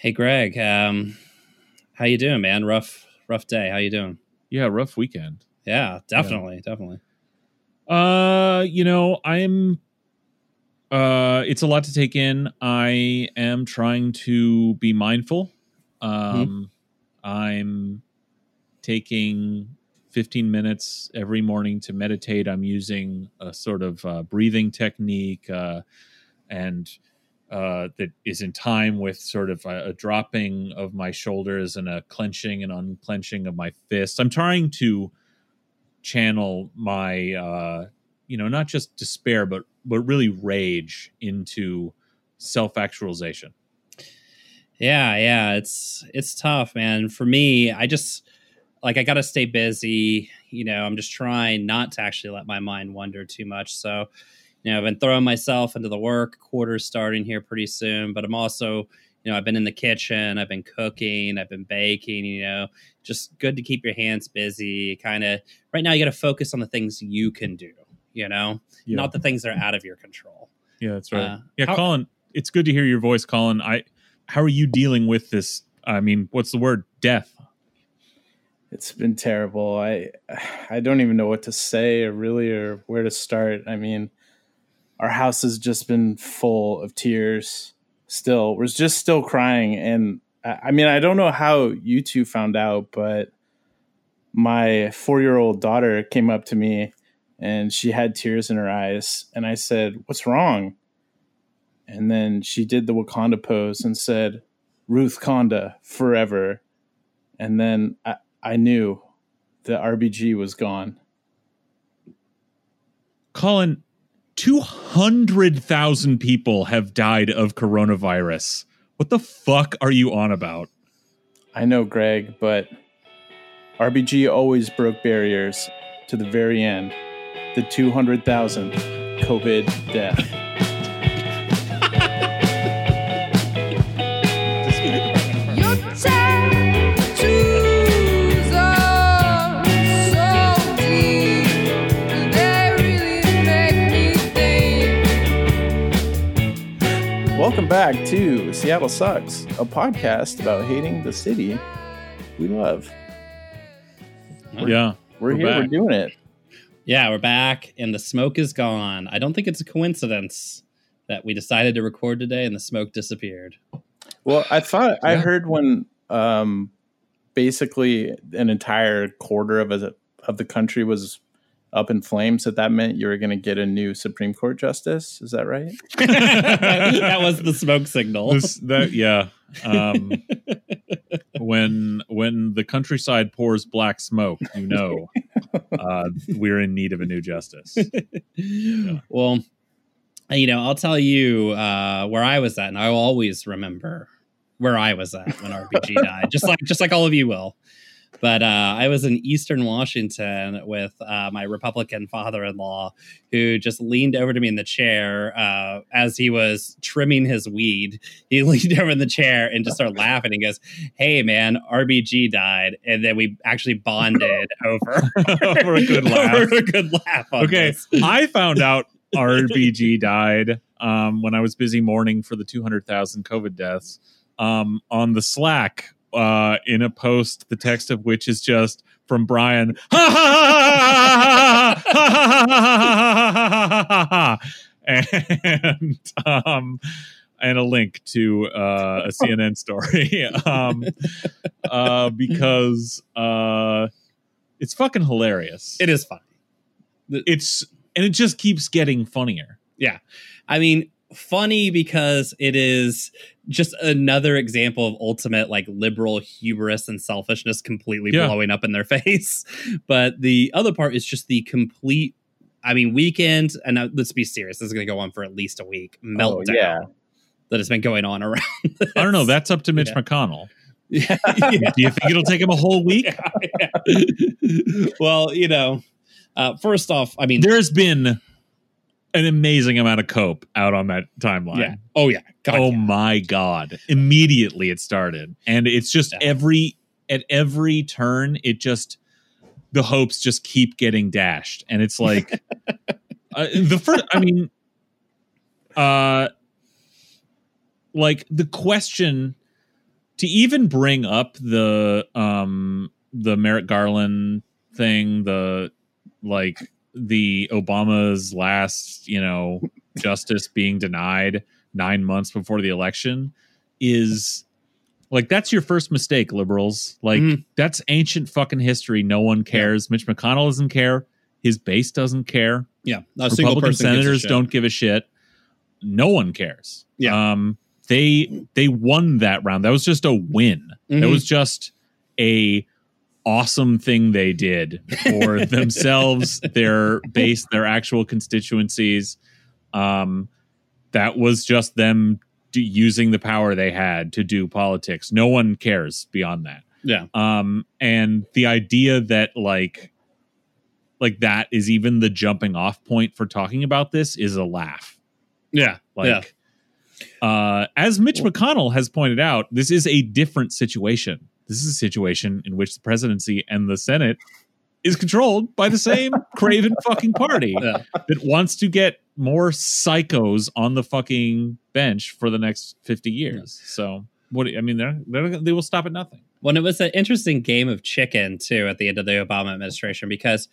Hey, Greg. Um, how you doing, man? Rough, rough day. How you doing? Yeah, rough weekend. Yeah, definitely, yeah. definitely. Uh, you know, I'm. Uh, it's a lot to take in. I am trying to be mindful. Um, mm-hmm. I'm taking 15 minutes every morning to meditate. I'm using a sort of uh, breathing technique, uh, and uh, that is in time with sort of a, a, dropping of my shoulders and a clenching and unclenching of my fists. I'm trying to channel my, uh, you know, not just despair, but but really rage into self actualization. Yeah, yeah, it's it's tough, man. For me, I just like I got to stay busy. You know, I'm just trying not to actually let my mind wander too much. So you know, I've been throwing myself into the work. Quarters starting here pretty soon, but I'm also, you know, I've been in the kitchen, I've been cooking, I've been baking. You know, just good to keep your hands busy. Kind of right now, you got to focus on the things you can do. You know, yeah. not the things that are out of your control. Yeah, that's right. Uh, yeah, how, Colin, it's good to hear your voice, Colin. I, how are you dealing with this? I mean, what's the word? Death. It's been terrible. I, I don't even know what to say or really or where to start. I mean our house has just been full of tears. Still we're just still crying. And i mean i don't know how you two found out but my four year old daughter came up to me and she had tears in her eyes. And i said what's wrong? And then she did the wakanda pose and said ruth konda forever. And then i, I knew the rbg was gone. Colin 200,000 people have died of coronavirus. What the fuck are you on about? I know, Greg, but RBG always broke barriers to the very end. The 200,000 COVID death. Welcome back to Seattle Sucks, a podcast about hating the city we love. We're, yeah, we're, we're here. Back. We're doing it. Yeah, we're back, and the smoke is gone. I don't think it's a coincidence that we decided to record today and the smoke disappeared. Well, I thought yeah. I heard when um, basically an entire quarter of a, of the country was up in flames that that meant you were going to get a new Supreme Court justice. Is that right? that was the smoke signal. This, that yeah. Um, when when the countryside pours black smoke, you know uh, we're in need of a new justice. Yeah. Well, you know, I'll tell you uh, where I was at, and I will always remember where I was at when RBG died, just like just like all of you will. But uh, I was in Eastern Washington with uh, my Republican father in law who just leaned over to me in the chair uh, as he was trimming his weed. He leaned over in the chair and just started laughing. He goes, Hey, man, RBG died. And then we actually bonded over, over a good laugh. Over a good laugh. okay. I found out RBG died um, when I was busy mourning for the 200,000 COVID deaths um, on the Slack uh, in a post, the text of which is just from Brian, and um, and a link to uh, a CNN story um, uh, because uh, it's fucking hilarious. It is funny. It's and it just keeps getting funnier. Yeah, I mean, funny because it is just another example of ultimate like liberal hubris and selfishness completely yeah. blowing up in their face. But the other part is just the complete, I mean, weekend, and uh, let's be serious, this is going to go on for at least a week, oh, meltdown oh, yeah. that has been going on around. This. I don't know. That's up to Mitch yeah. McConnell. Yeah. Do you think it'll take him a whole week? Yeah, well, you know, uh, first off, I mean, there's been an amazing amount of cope out on that timeline. Yeah. Oh yeah. God, oh yeah. my god. Immediately it started. And it's just yeah. every at every turn it just the hopes just keep getting dashed and it's like uh, the first I mean uh like the question to even bring up the um the Merrick Garland thing, the like the Obama's last, you know, justice being denied nine months before the election is like that's your first mistake, liberals. Like Mhm. that's ancient fucking history. No one cares. Mitch McConnell doesn't care. His base doesn't care. Yeah, a single Republican person gives a senators don't give a shit. No one cares. Yeah. Um, they they won that round. That was just a win. That Mhm. was just a awesome thing they did for themselves, their base, their actual constituencies. Um, that was just them do, using the power they had to do politics. No one cares beyond that. Yeah, um and the idea that like like that is even the jumping off point for talking about this is a laugh. Yeah, like uh as mitch mcconnell has pointed out this is a different situation this is a situation in which the presidency and the senate is controlled by the same craven fucking party Yeah. that wants to get more psychos on the fucking bench for the next 50 years. So what i mean they're, they're they will stop at nothing. Well, it was an interesting game of chicken too at the end of the Obama administration because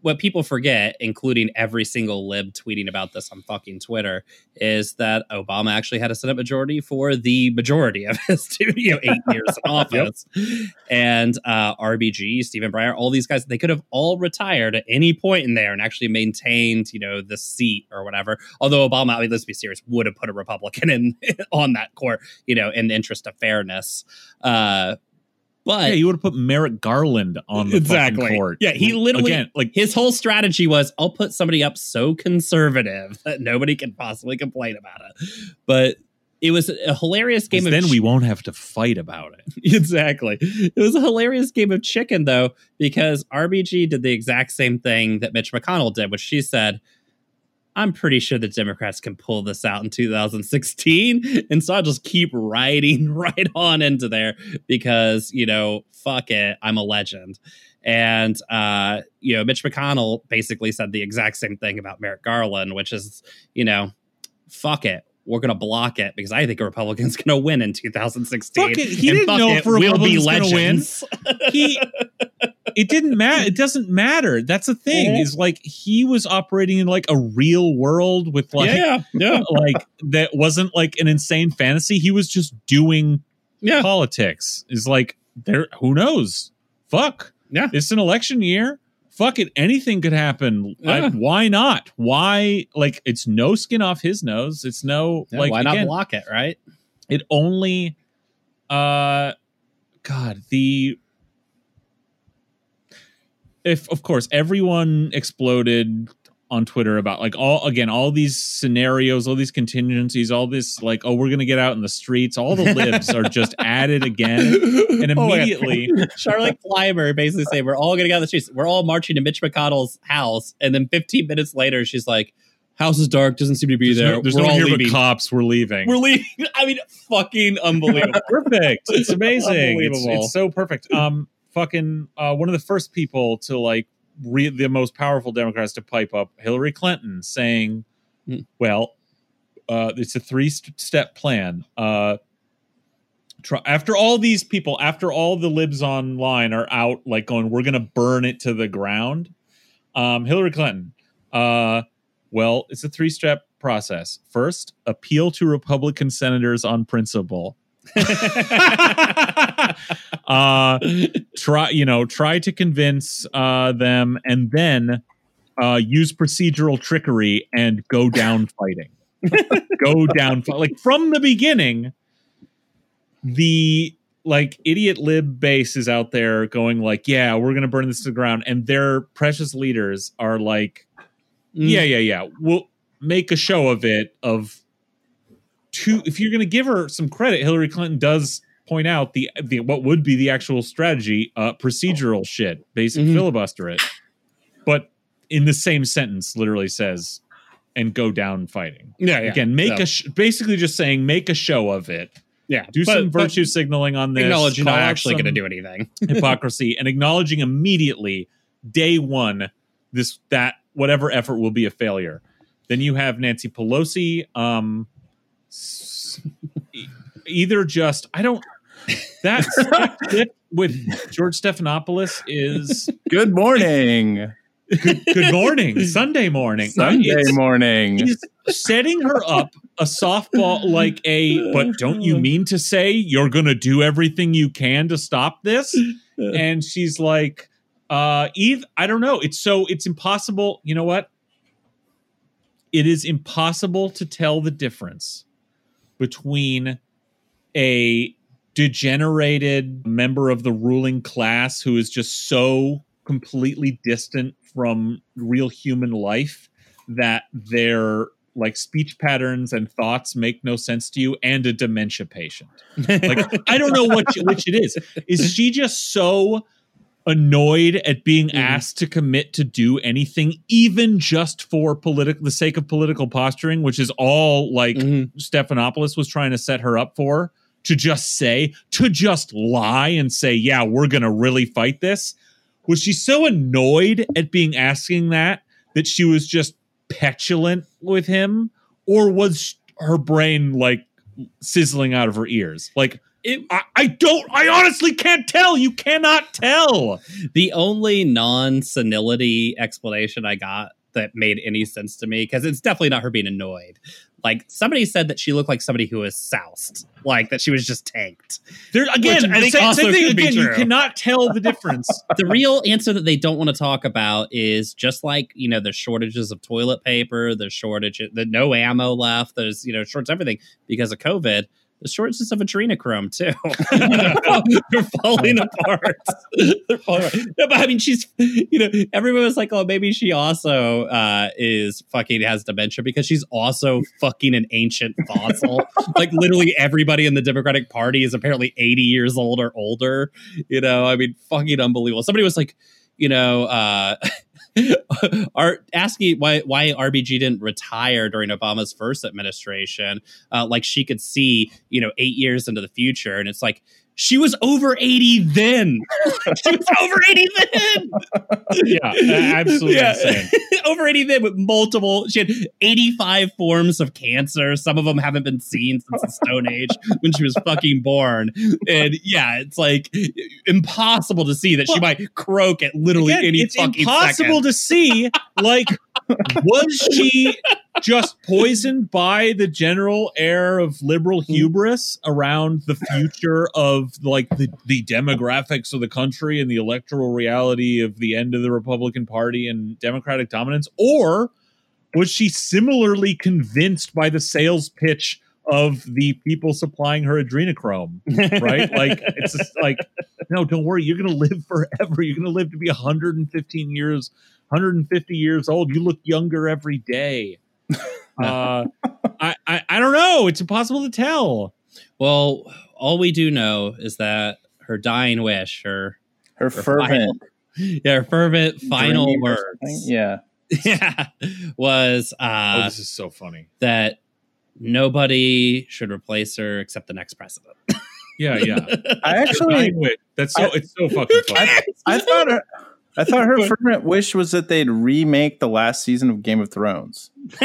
what people forget, including every single lib tweeting about this on fucking Twitter, is that Obama actually had a Senate majority for the majority of his two, you know, eight years in office. And uh, RBG, Stephen Breyer, all these guys, they could have all retired at any point in there and actually maintained, you know, the seat or whatever. Although Obama, I mean, let's be serious, would have put a Republican in on that court, you know, in the interest of fairness. Uh, but yeah, you would have put Merrick Garland on the Exactly. court. Yeah, he literally- Again, like his whole strategy was I'll put somebody up so conservative that nobody can possibly complain about it. But it was a hilarious game of chicken. then ch- we won't have to fight about it. exactly. It was a hilarious game of chicken though because RBG did the exact same thing that Mitch McConnell did, which she said, "I'm pretty sure the Democrats can pull this out in 2016," and so I'll just keep riding right on into there because you know, fuck it, I'm a legend. And uh, you know, Mitch McConnell basically said the exact same thing about Merrick Garland, which is, you know, fuck it. We're gonna block it because I think a Republican's gonna win in 2016. Fuck it, he And didn't fuck know it, if a we'll be Republican's gonna win. He it didn't matter. It doesn't matter. That's the thing. Mhm. Is like he was operating in like a real world with like yeah, yeah, like that wasn't like an insane fantasy. He was just doing yeah. politics. Is like there who knows? Fuck. Yeah. It's an election year. Fuck it. Anything could happen. I- why not? Why like it's no skin off his nose. It's no Yeah, like why not again, block it, right? it only uh god the if of course everyone exploded on twitter about like all again all these scenarios all these contingencies all this like oh we're gonna get out in the streets all the libs are just added again and Oh immediately Charlotte Clymer basically saying we're all gonna get on the streets. We're all marching to Mitch McConnell's house, and then 15 minutes later, she's like, "House is dark, doesn't seem to be there's there. no, there's we're no all here leaving. but cops we're leaving We're leaving." I mean, fucking unbelievable. perfect. It's amazing. It's, it's so perfect. Um, fucking uh, one of the first people to like re- the most powerful Democrats to pipe up Hillary Clinton, saying, Hmm. "Well, uh, it's a three-step plan. Uh, try, after all these people, after all the libs online are out, like going, we're going to burn it to the ground. Um, Hillary Clinton. Uh, well, it's a three-step process. First, appeal to Republican senators on principle." uh try you know try to convince uh them and then uh use procedural trickery and go down fighting go down like from the beginning the like idiot lib base is out there going like yeah we're gonna burn this to the ground and their precious leaders are like Mm. yeah, yeah, yeah. We'll make a show of it. Of if you're going to give her some credit, Hillary Clinton does point out the the what would be the actual strategy, uh, procedural shit, basic Mhm. filibuster it, but in the same sentence, literally says, "and go down fighting." yeah, yeah. Again, make So, a sh- basically just saying make a show of it. yeah. Do But- some virtue signaling on this. Acknowledge you're not actually going to do anything. hypocrisy and acknowledging immediately day one this that whatever effort will be a failure then you have nancy pelosi um either just i don't That, that clip with George Stephanopoulos is Good morning. good, good morning, Sunday morning. Sunday It's- morning. He's setting her up a softball like a but don't you mean to say you're gonna do everything you can to stop this and she's like uh eve i don't know it's so it's impossible you know what it is impossible to tell the difference between a degenerated member of the ruling class who is just so completely distant from real human life that their like speech patterns and thoughts make no sense to you and a dementia patient. Like i don't know what which it is. Is she just so annoyed at being Mhm. asked to commit to do anything even just for political the sake of political posturing which is all like Mhm. stephanopoulos was trying to set her up for to just say to just lie and say yeah we're gonna really fight this was she so annoyed at being asking that that she was just petulant with him or was her brain like sizzling out of her ears like It, I, I don't i honestly can't tell. You cannot tell. The only non senility explanation I got that made any sense to me, because it's definitely not her being annoyed. Like somebody said that she looked like somebody who was soused, like that she was just tanked. there again Which I the think same, same thing again you cannot tell the difference. The real answer that they don't want to talk about is just like you know the shortages of toilet paper the shortage the no ammo left there's you know shorts everything because of covid there's shortages of adrenochrome too they're falling apart they're falling apart. No, but i mean she's you know everyone was like oh maybe she also uh is fucking has dementia because she's also fucking an ancient fossil like literally everybody in the democratic party is apparently 80 years old or older you know, I mean, fucking unbelievable. Somebody was like, you know, uh, are asking why why RBG didn't retire during Obama's first administration. Uh, like she could see, you know, eight years into the future, and it's like she was over eighty then. she was over eighty then. yeah absolutely insane over 80 then with multiple she had 85 forms of cancer some of them haven't been seen since the stone age when she was fucking born and yeah it's like impossible to see that she might croak at literally Again, any it's fucking impossible second. to see like was she just poisoned by the general air of liberal Hmm. hubris around the future of like the, the demographics of the country and the electoral reality of the end of the republican party and democratic dominance or was she similarly convinced by the sales pitch of the people supplying her adrenochrome right? Like it's just like, no, don't worry, you're gonna live forever. You're gonna live to be 115 years, 150 years old. You look younger every day. Uh, I, I I don't know. It's impossible to tell. well all we do know is that her dying wish her Her her fervent final, yeah her fervent final words. Yeah. yeah was oh, uh this is so funny. that nobody should replace her except the next president Yeah, yeah. I actually Wait, that's so. it's so fucking funny. I thought her I thought her fervent wish was that they'd remake the last season of Game of Thrones.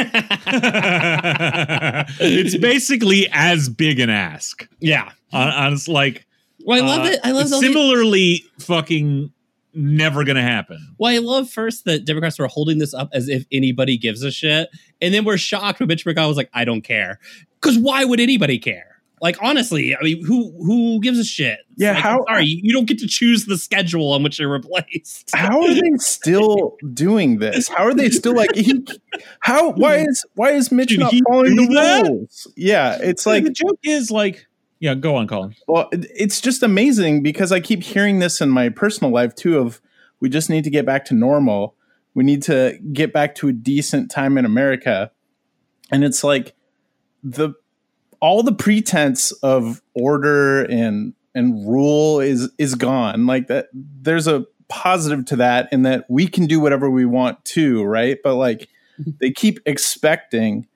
it's basically as big an ask. yeah On, on it's like well i love uh, it i love it's all the- similarly fucking never gonna happen. Well, I love first that Democrats were holding this up as if anybody gives a shit, and then we're shocked when Mitch McConnell was like, "I don't care," because why would anybody care? Like honestly, I mean, who who gives a shit? Yeah, like, how- sorry, you don't get to choose the schedule on which you're replaced. How are they still doing this? How are they still like he how why is why is Mitch not following the that? rules? Yeah, it's like like the joke is like, yeah, go on, Colin. Well, it's just amazing because I keep hearing this in my personal life too of we just need to get back to normal. We need to get back to a decent time in America. And it's like the all the pretense of order and and rule is is gone. Like that there's a positive to that in that we can do whatever we want to, right? But like they keep expecting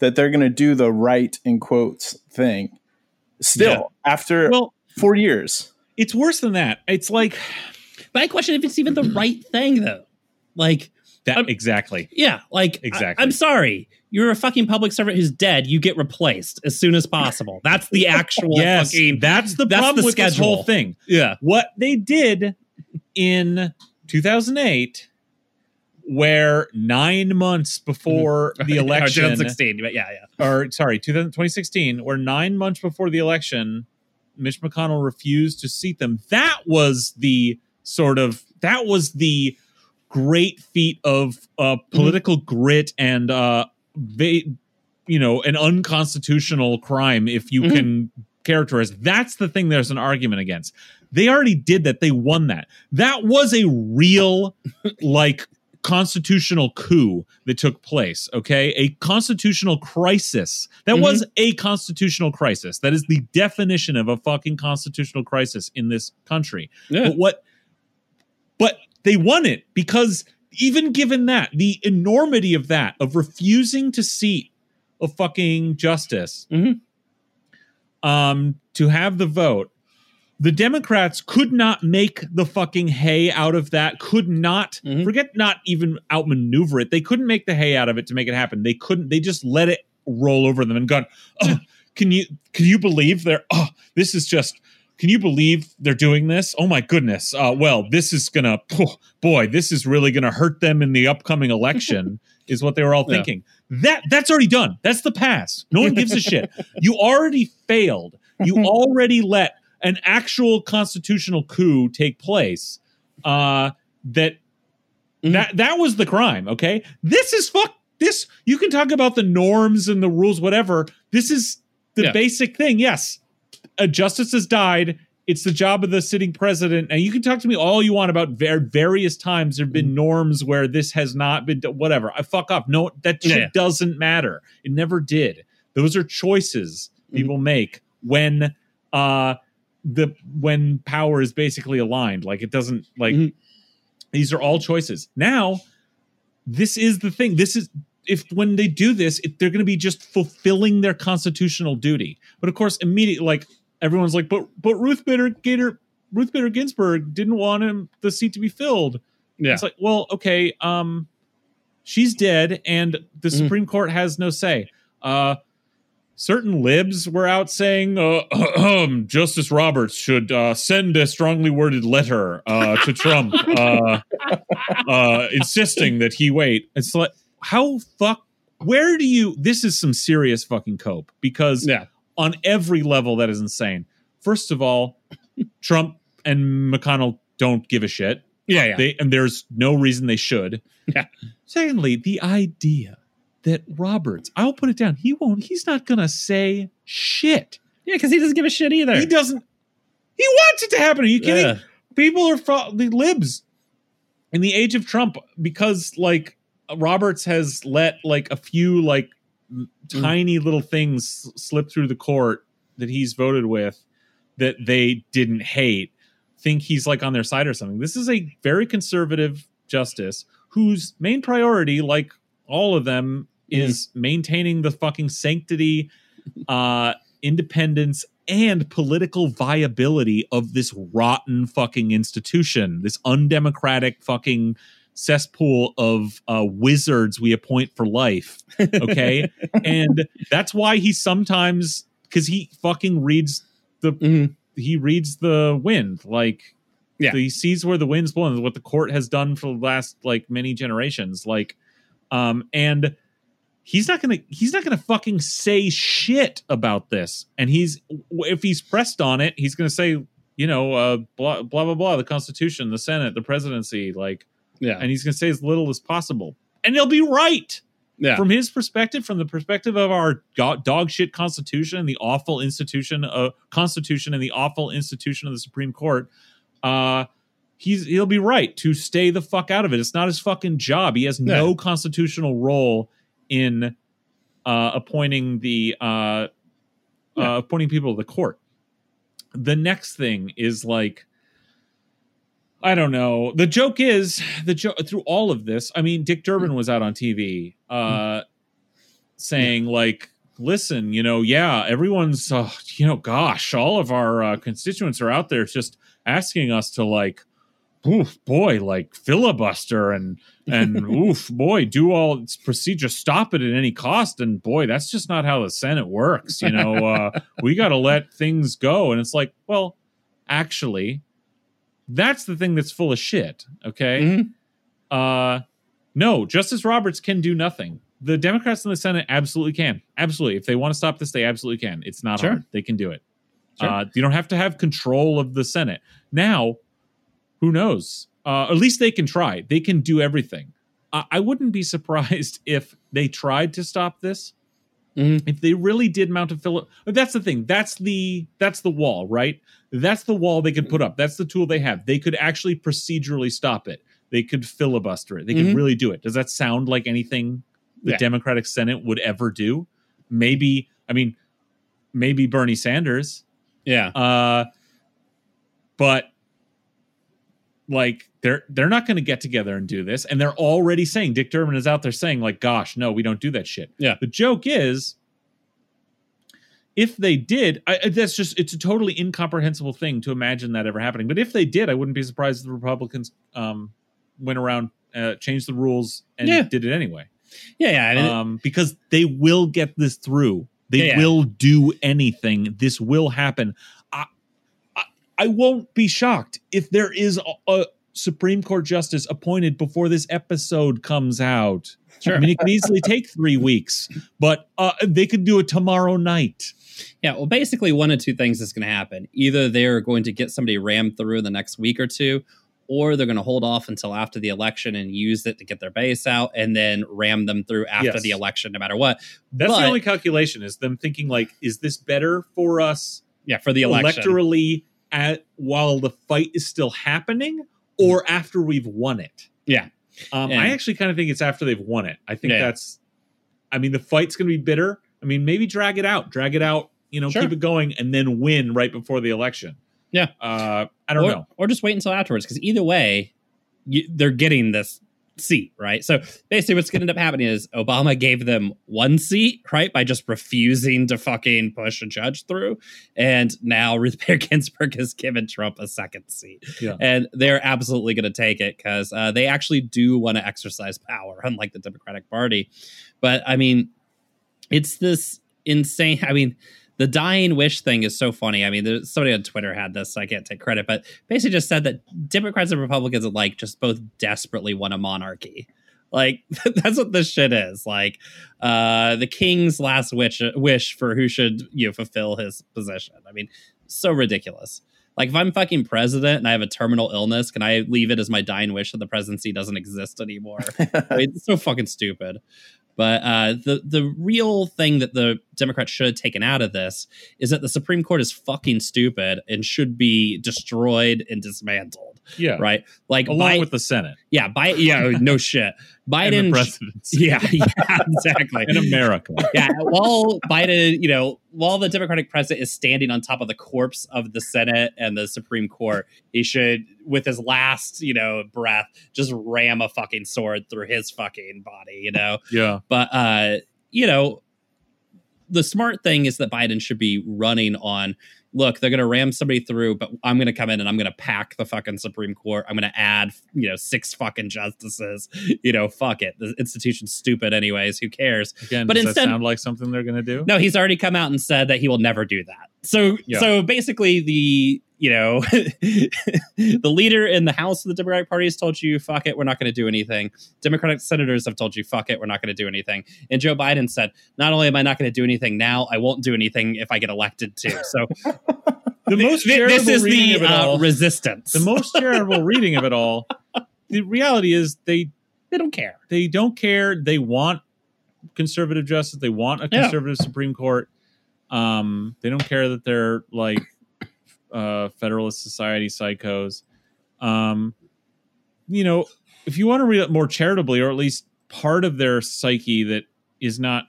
that they're going to do the right in quotes thing still after Well, four years. it's worse than that. It's like But I question if it's even the right thing though. Like That Um, exactly. Yeah, like Exactly. I, am sorry, you're a fucking public servant who's dead. You get replaced as soon as possible. That's the actual yes, fucking that's the that's problem the with this whole thing. yeah. What they did in 2008, where nine months before the election, 2016, but yeah, yeah. or sorry, 2016, where nine months before the election, Mitch McConnell refused to seat them. That was the sort of that was the great feat of uh, political grit and uh, va- you know an unconstitutional crime if you Mhm. can characterize. That's the thing. There's an argument against. They already did that. They won that. That was a real like constitutional coup that took place okay a constitutional crisis that Mhm. was a constitutional crisis that is the definition of a fucking constitutional crisis in this country Yeah. but what but they won it because even given that the enormity of that of refusing to seat a fucking justice Mhm. um to have the vote the democrats could not make the fucking hay out of that could not Mhm. forget not even outmaneuver it they couldn't make the hay out of it to make it happen they couldn't they just let it roll over them and gone oh, can you can you believe they're oh this is just can you believe they're doing this? Oh my goodness. Uh, well this is gonna oh, boy this is really gonna hurt them in the upcoming election is what they were all Yeah. thinking. That that's already done. That's the past no one gives a shit. You already failed. You already let an actual constitutional coup take place uh that Mhm. that that was the crime okay? This is fuck this you can talk about the norms and the rules whatever. This is the Yeah. basic thing yes a justice has died. It's the job of the sitting president. And you can talk to me all you want about ver- various times there have been norms where this has not been whatever. I fuck off. No that shit Yeah. doesn't matter. It never did. Those are choices people make when uh the when power is basically aligned. Like it doesn't like Mhm. these are all choices. Now this is the thing. This is if when they do this it, they're going to be just fulfilling their constitutional duty. But of course immediately like everyone's like but but ruth bader gator ruth bader ginsburg didn't want him the seat to be filled Yeah. it's like well okay um she's dead and the Mhm. supreme court has no say uh certain libs were out saying uh, um, Justice Roberts should uh, send a strongly worded letter uh, to Trump, uh, uh, insisting that he wait. It's like how fuck. Where do you? This is some serious fucking cope because yeah. On every level that is insane. First of all, Trump and McConnell don't give a shit. Yeah. Yeah. They and there's no reason they should. Yeah. Secondly, the idea that Roberts, I'll put it down. He won't. He's not gonna say shit. yeah. Because he doesn't give a shit either. He doesn't. He wants it to happen. Are you kidding? Yeah. People are fro- the libs in the age of Trump because like Roberts has let like a few like m- Mm. tiny little things slip through the court that he's voted with that they didn't hate think he's like on their side or something. This is a very conservative justice whose main priority like all of them is maintaining the fucking sanctity uh independence and political viability of this rotten fucking institution, this undemocratic fucking cesspool of uh, wizards we appoint for life. Okay. and that's why he sometimes, because he fucking reads the, Mhm. he reads the wind. Like, Yeah. he sees where the wind's blowing, what the court has done for the last like many generations. Like, um, and he's not gonna he's not gonna fucking say shit about this and he's if he's pressed on it he's gonna say you know uh blah blah blah blah the constitution the senate the presidency like Yeah. and he's gonna say as little as possible and he'll be right Yeah. from his perspective from the perspective of our dog shit constitution and the awful institution of constitution and the awful institution of the supreme court uh he's he'll be right to stay the fuck out of it it's not his fucking job he has no constitutional role in uh appointing the uh Yeah. uh appointing people to the court the next thing is like I don't know. The joke is the joke through all of this. I mean, Dick Durbin was out on TV uh, saying like, "Listen, you know, yeah, everyone's, uh, you know, gosh, all of our uh, constituents are out there just asking us to like oof, boy, like filibuster and and oof, boy, do all its procedure, stop it at any cost. And boy, that's just not how the Senate works. You know, uh, we got to let things go. And it's like, well, actually, that's the thing that's full of shit. Okay. Mhm. Uh, no, Justice Roberts can do nothing. The Democrats in the Senate absolutely can. Absolutely. If they want to stop this, they absolutely can. It's not Sure. hard. They can do it. Sure. Uh, you don't have to have control of the Senate. Now, who knows? Uh, at least they can try. They can do everything. I I wouldn't be surprised if they tried to stop this. Mhm. If they really did mount a fili- that's the thing. That's the that's the wall, right? That's the wall they could put up. That's the tool they have. They could actually procedurally stop it. They could filibuster it. They could Mhm. really do it. Does that sound like anything the Yeah. Democratic Senate would ever do? Maybe. I mean, maybe Bernie Sanders. Yeah. Uh, but like they're they're not going to get together and do this, and they're already saying Dick Durbin is out there saying like, "Gosh, no, we don't do that shit." Yeah. The joke is, if they did, I, that's just it's a totally incomprehensible thing to imagine that ever happening. But if they did, I wouldn't be surprised if the Republicans um, went around, uh, changed the rules, and Yeah. did it anyway Yeah. Yeah. I mean, um, because they will get this through. They Yeah, yeah. will do anything. This will happen. I, I, won't be shocked if there is a, a Supreme Court justice appointed before this episode comes out. Sure. I mean, it could easily take three weeks, but uh, they could do it tomorrow night. Yeah, well, basically, one of two things is going to happen. Either they're going to get somebody rammed through in the next week or two, or they're going to hold off until after the election and use it to get their base out and then ram them through after Yes. the election, no matter what. That's But- the only calculation is them thinking like, is this better for us Yeah, for the election. electorally at while the fight is still happening or after we've won it. Yeah. Um, I actually kind of think it's after they've won it. I think Yeah. that's I mean the fight's going to be bitter. I mean maybe drag it out, drag it out, you know, Sure. keep it going and then win right before the election. Yeah. Uh, I don't or, know. Or just wait until afterwards, because either way, you, they're getting this seat, right? So basically, what's going to end up happening is Obama gave them one seat, right, by just refusing to fucking push a judge through, and now Ruth Bader Ginsburg has given Trump a second seat, Yeah. and they're absolutely going to take it because uh, they actually do want to exercise power, unlike the Democratic Party. But I mean, it's this insane. I mean, the dying wish thing is so funny. I mean, there's somebody on Twitter had this, so I can't take credit, but basically just said that Democrats and Republicans alike just both desperately want a monarchy. Like that's what this shit is. Like uh the king's last wish wish for who should you know fulfill his position. I mean, so ridiculous. Like if I'm fucking president and I have a terminal illness, can I leave it as my dying wish that the presidency doesn't exist anymore? I mean, it's so fucking stupid. But uh, the the real thing that the Democrats should have taken out of this is that the Supreme Court is fucking stupid and should be destroyed and dismantled. Yeah. Right? Like, Along with the Senate yeah, Bi- yeah, no shit. Biden, yeah, yeah, exactly. in America. yeah, while Biden, you know, while the Democratic president is standing on top of the corpse of the Senate and the Supreme Court, he should, with his last, you know, breath, just ram a fucking sword through his fucking body, you know. Yeah. But uh, you know, the smart thing is that Biden should be running on look, they're going to ram somebody through, but I'm going to come in and I'm going to pack the fucking Supreme Court. I'm going to add, you know, six fucking justices. You know, fuck it. The institution's stupid anyways. Who cares? Again, But does instead- that sound like something they're going to do? No, he's already come out and said that he will never do that. So, Yeah. so basically, the you know, the leader in the House of the Democratic Party has told you, "Fuck it, we're not going to do anything." Democratic senators have told you, "Fuck it, we're not going to do anything." And Joe Biden said, "Not only am I not going to do anything now, I won't do anything if I get elected too." So, The most thi- charitable this is the uh, all. resistance. the most charitable reading of it all. The reality is they they don't care. they don't care. They want conservative justice. They want a Yeah. conservative Supreme Court. Um, they don't care that they're like uh, Federalist Society psychos. Um, you know, if you want to read it more charitably, or at least part of their psyche that is not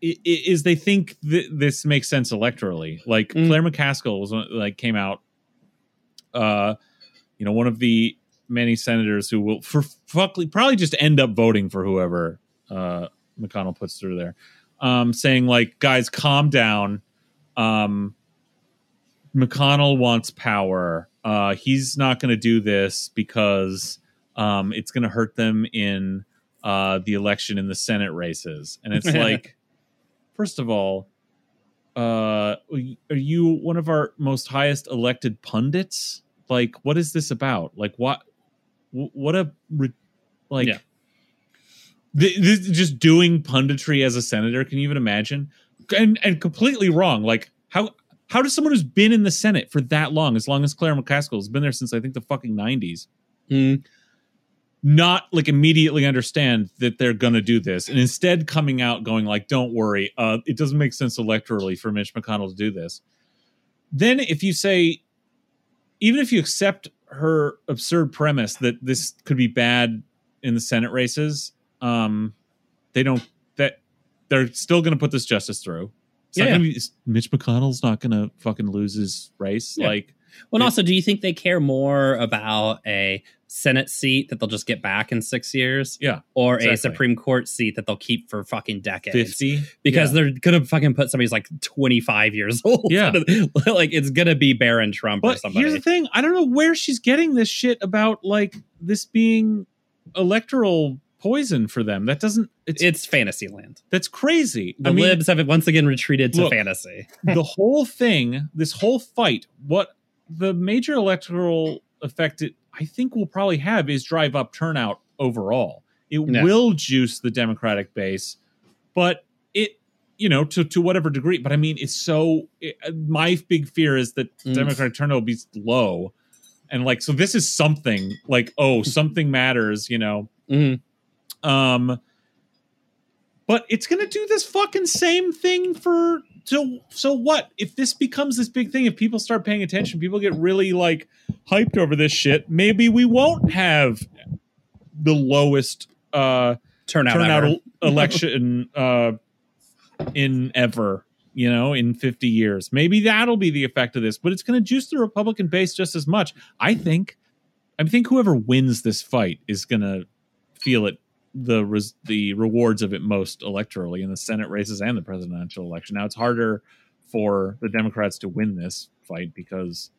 is they think th- this makes sense electorally. Like Mm. Claire McCaskill was like came out, uh, you know, one of the many senators who will for fuckly probably just end up voting for whoever uh, McConnell puts through there, um, saying like, guys, calm down. Um, McConnell puts through there, saying like, guys, calm down. McConnell wants power. Uh, he's not going to do this because um, it's going to hurt them in uh, the election in the Senate races. And it's like, first of all, uh, are you one of our most highest elected pundits? Like, what is this about? Like, what? What a like. Yeah. th- this, just doing punditry as a senator. Can you even imagine? And and completely wrong. Like how how does someone who's been in the Senate for that long, as long as Claire McCaskill has been there since I think the fucking nineties, Mm. not like immediately understand that they're gonna do this, and instead coming out going like, "Don't worry, uh, it doesn't make sense electorally for Mitch McConnell to do this." Then if you say, even if you accept her absurd premise that this could be bad in the Senate races, um, they don't that they're still going to put this justice through. It's not Yeah. gonna be, Mitch McConnell's not going to fucking lose his race. Yeah. Like, Well, and It- also, do you think they care more about a Senate seat that they'll just get back in six years, yeah, or a. Supreme Court seat that they'll keep for fucking decades? fifty Because Yeah. they're gonna fucking put somebody's like twenty five years old. Yeah. like it's gonna be Barron Trump or But somebody. here's the thing: I don't know where she's getting this shit about like this being electoral poison for them. That doesn't. It's, it's fantasy land. that's crazy. The I mean, libs have once again retreated to Look, fantasy. the whole thing, this whole fight, what the major electoral effect it, I think will probably have is drive up turnout overall. It Yeah. will juice the Democratic base, but it, you know, to to whatever degree. But I mean, it's so. It, my big fear is that Mm. Democratic turnout will be low, and like so. This is something like oh, something matters, you know. Mhm. Um, but it's gonna do this fucking same thing for so so what? If this becomes this big thing if people start paying attention people get really like hyped over this shit maybe we won't have the lowest uh Turnout, turnout ever. election uh in ever you know in 50 years. Maybe that'll be the effect of this but it's going to juice the republican base just as much i think. I think whoever wins this fight is going to feel it the res- the rewards of it most electorally in the senate races and the presidential election now it's harder for the democrats to win this fight because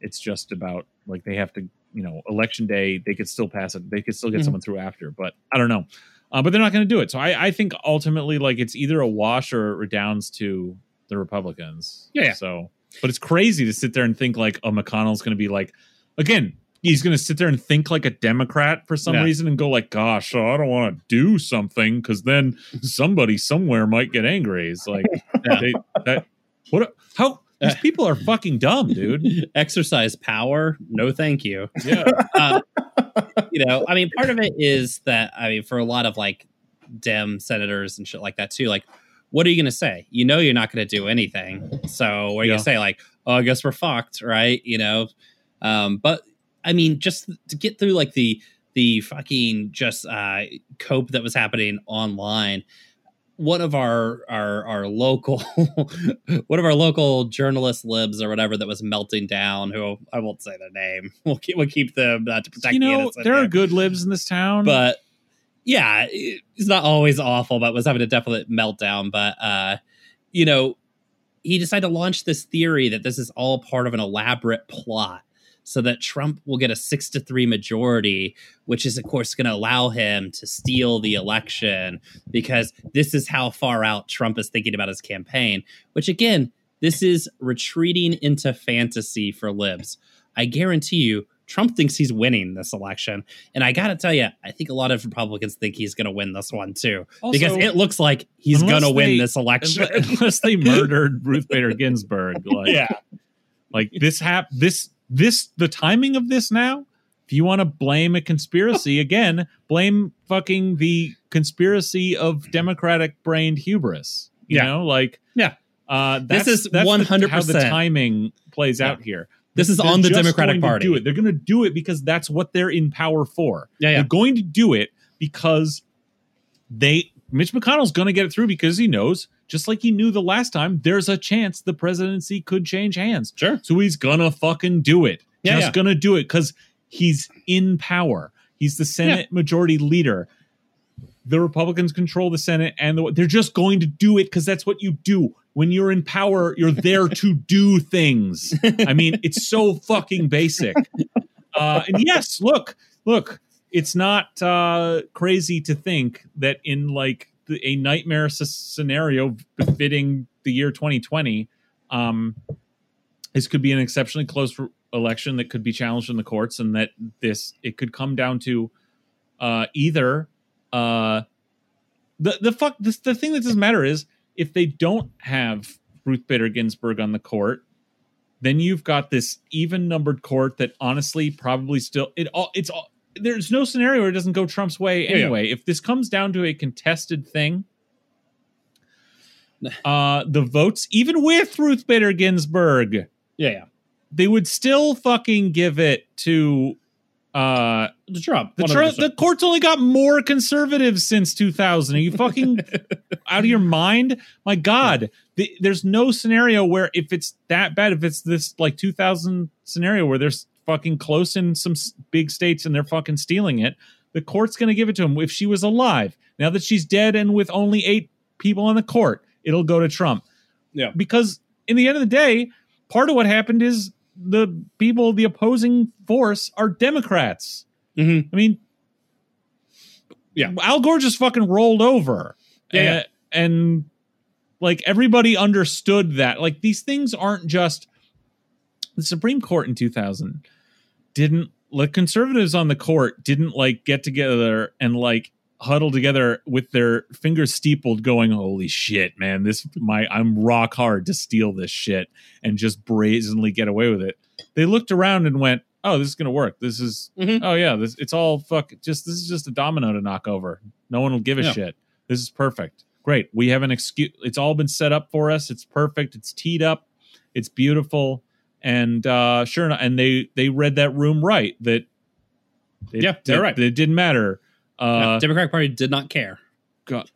it's just about like they have to you know election day they could still pass it they could still get Mhm. someone through after but i don't know uh, but they're not going to do it so I, I think ultimately like it's either a wash or it redounds to the republicans Yeah, yeah. so but it's crazy to sit there and think like oh mcconnell's going to be like again he's going to sit there and think like a democrat for some reason and go like gosh oh, i don't want to do something because then somebody somewhere might get angry it's like Yeah. they, that what how these people are fucking dumb dude Exercise power? No, thank you. yeah uh, you know, I mean, part of it is that I mean, for a lot of like Dem senators and shit like that too, like, what are you going to say? You know, you're not going to do anything. So what are you Yeah. going to say? Like, oh, I guess we're fucked, right? You know, um, but I mean, just to get through like the the fucking just uh, cope that was happening online. One of our our our local one of our local journalist libs or whatever that was melting down. Who I won't say their name. We'll keep we'll keep them uh, to protect you know innocent there are good libs in this town but yeah, it's not always awful, but was having a definite meltdown. But uh, you know, he decided to launch this theory that this is all part of an elaborate plot so that Trump will get a six to three majority, which is of course going to allow him to steal the election because this is how far out Trump is thinking about his campaign, which again, this is retreating into fantasy for libs. I guarantee you, Trump thinks he's winning this election. And I got to tell you, I think a lot of Republicans think he's going to win this one too, because it looks like he's going to win this election. unless, unless they murdered Ruth Bader Ginsburg. Like, yeah. like this hap this this the timing of this now. If you want to blame a conspiracy again, blame fucking the conspiracy of Democratic brained hubris. You Yeah. know, like Yeah. Uh, This is that's the- 100%. how the timing plays Yeah. out here. This is They're on the Democratic going to Party. Do it. They're going to do it because that's what they're in power for. Yeah, yeah. They're going to do it because they Mitch McConnell's going to get it through because he knows, just like he knew the last time, there's a chance the presidency could change hands. Sure. So he's gonna fucking do it. Yeah, just yeah. gonna do it because he's in power. He's the Senate majority leader. The Republicans control the Senate, and the, they're just going to do it because that's what you do. when you're in power, you're there to do things. I mean, it's so fucking basic. Uh, and yes, look, look, it's not uh, crazy to think that in like a nightmare scenario befitting the year 2020, um, this could be an exceptionally close election that could be challenged in the courts, and that this it could come down to uh, either uh, the the fuck this, the thing that doesn't matter is if they don't have Ruth Bader Ginsburg on the court, then you've got this even numbered court that honestly probably still it all it's all there's no scenario where it doesn't go Trump's way Yeah, yeah. anyway. If this comes down to a contested thing, uh the votes, even with Ruth Bader Ginsburg, Yeah, yeah. they would still fucking give it to uh The Trump. the, Trump, the court's only got more conservatives since 2000. Are you fucking out of your mind? My God, the, there's no scenario where if it's that bad, if it's this like 2000 scenario where there's fucking close in some big states and they're fucking stealing it, the court's going to give it to him if she was alive. Now that she's dead and with only eight people on the court, it'll go to Trump. Yeah. Because in the end of the day, part of what happened is the people, the opposing force, are Democrats. Mhm. I mean, Yeah. Al Gore just fucking rolled over. Yeah, and, yeah. and like everybody understood that. Like these things aren't just the Supreme Court in 2000 didn't like conservatives on the court didn't like get together and like huddle together with their fingers steepled going holy shit man this my i'm rock hard to steal this shit and just brazenly get away with it. They looked around and went oh this is gonna work. This is Mhm. oh yeah this it's all fuck just this is just a domino to knock over. No one will give a Yeah. shit. This is perfect. Great. We have an excuse it's all been set up for us. It's perfect. It's teed up. It's beautiful and uh sure enough and they they read that room right that it, Yeah, they're that- right. it didn't matter uh Democratic Party did not care. God.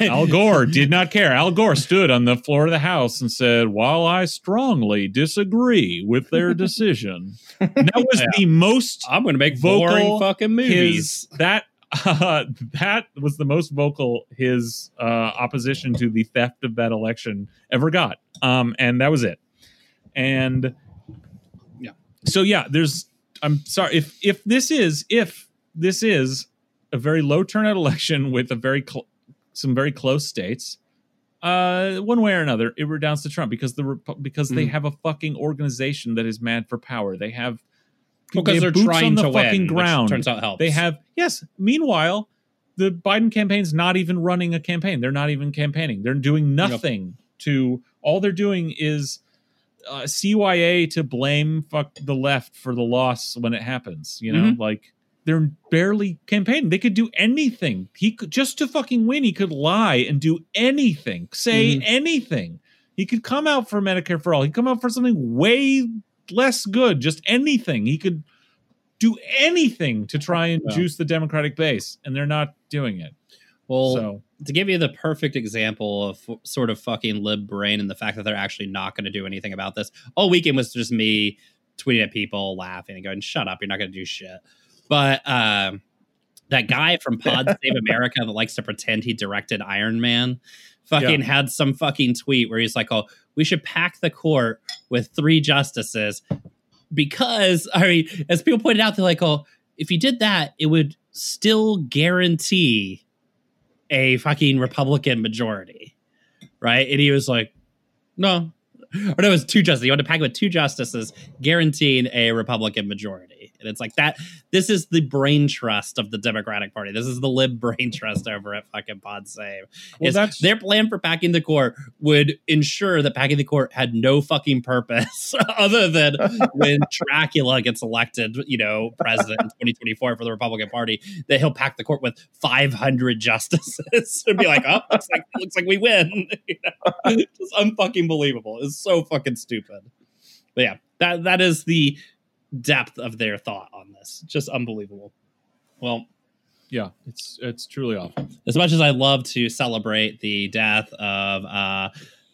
Al Gore did not care. Al Gore stood on the floor of the House and said, "While I strongly disagree with their decision," that was Yeah. the most I'm going to make Vocal boring fucking movies. his that uh, that was the most vocal his uh, opposition to the theft of that election ever got, um, and that was it. And. So yeah, there's. I'm sorry if if this is if this is a very low turnout election with a very cl- some very close states. Uh, one way or another, it redounds to Trump because the because they Mhm. have a fucking organization that is mad for power. They have Because they have they're boots trying on the to fucking win, ground. turns out helps. They have yes. Meanwhile, the Biden campaign's not even running a campaign. They're not even campaigning. They're doing nothing to. All they're doing is uh, CYA to blame fuck the left for the loss when it happens. You know, Mhm. like they're barely campaigning. They could do anything. He could just to fucking win. He could lie and do anything, say Mhm. anything. He could come out for Medicare for all. He could come out for something way less good. Just anything. He could do anything to try and Yeah. juice the Democratic base, and they're not doing it. Well, so to give you the perfect example of f- sort of fucking lib brain and the fact that they're actually not going to do anything about this, all weekend was just me tweeting at people, laughing, and going, "Shut up! You're not going to do shit." But um, that guy from Pod Save America that likes to pretend he directed Iron Man, fucking Yeah. had some fucking tweet where he's like, "Oh, we should pack the court with three justices." Because I mean, as people pointed out, they're like, "Oh, if you did that, it would still guarantee a fucking Republican majority, right?" And he was like, "No." Or no, it was two justices. You want to pack with two justices, guaranteeing a Republican majority. And it's like that. This is the brain trust of the Democratic Party. This is the lib brain trust over at fucking Pod Save. Well, Is that's- their plan for packing the court would ensure that packing the court had no fucking purpose other than when Dracula gets elected, you know, president in 2024 for the Republican Party, that he'll pack the court with 500 justices and be like, oh, looks like looks like we win. You know? Just unfucking believable. It's so fucking stupid. But yeah, that that is the depth of their thought on this. Just unbelievable. Well, yeah, it's it's truly awful. as much as I love to celebrate the death of uh,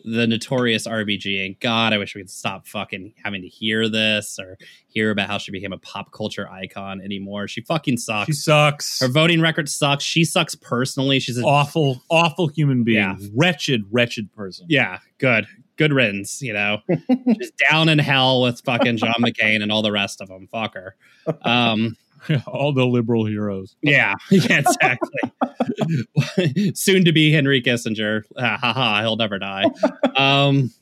the notorious RBG. And God, I wish we could stop fucking having to hear this or hear about how she became a pop culture icon anymore. She fucking sucks. She sucks. Her voting record sucks. She sucks personally. She's an awful, awful human being. Yeah. Wretched, wretched person. Yeah, good. Good riddance, you know. just down in hell with fucking John McCain and all the rest of them. Fuck her. Um, All the liberal heroes. yeah, yeah, exactly. Soon to be Henry Kissinger. Ha ha ha, he'll never die. Um,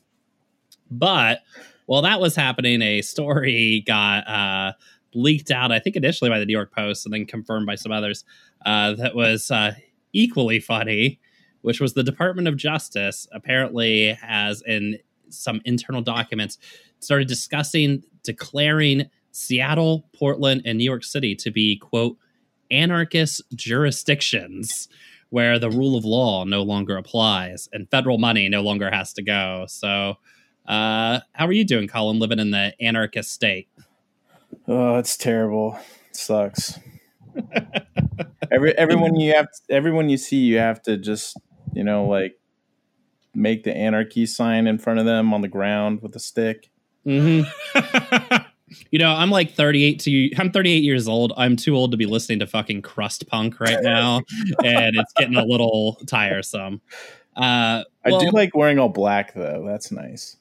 but while that was happening, a story got uh, leaked out, I think initially by the New York Post and then confirmed by some others, uh, that was uh, equally funny, which was the Department of Justice apparently has in some internal documents started discussing declaring Seattle, Portland, and New York City to be, quote, anarchist jurisdictions where the rule of law no longer applies and federal money no longer has to go. So, uh, how are you doing, Colin, living in the anarchist state? Oh, it's terrible. It sucks. Every everyone you have everyone you see you have to just, you know, like make the anarchy sign in front of them on the ground with a stick. Mm-hmm. You know, I'm like 38 to I'm 38 years old. I'm too old to be listening to fucking crust punk right now, and it's getting a little tiresome. Uh, I do like wearing all black though. That's nice.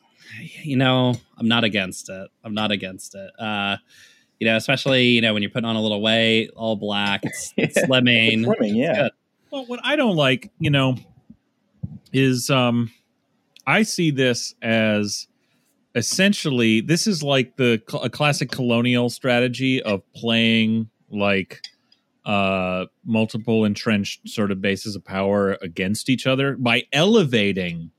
you know, I'm not against it. I'm not against it. Uh, you know, especially you know when you're putting on a little weight, all black, it's, it's Yeah. slimming. Swimming, yeah. good. Well, what I don't like, you know, is um I see this as essentially this is like the a classic colonial strategy of playing like uh multiple entrenched sort of bases of power against each other by elevating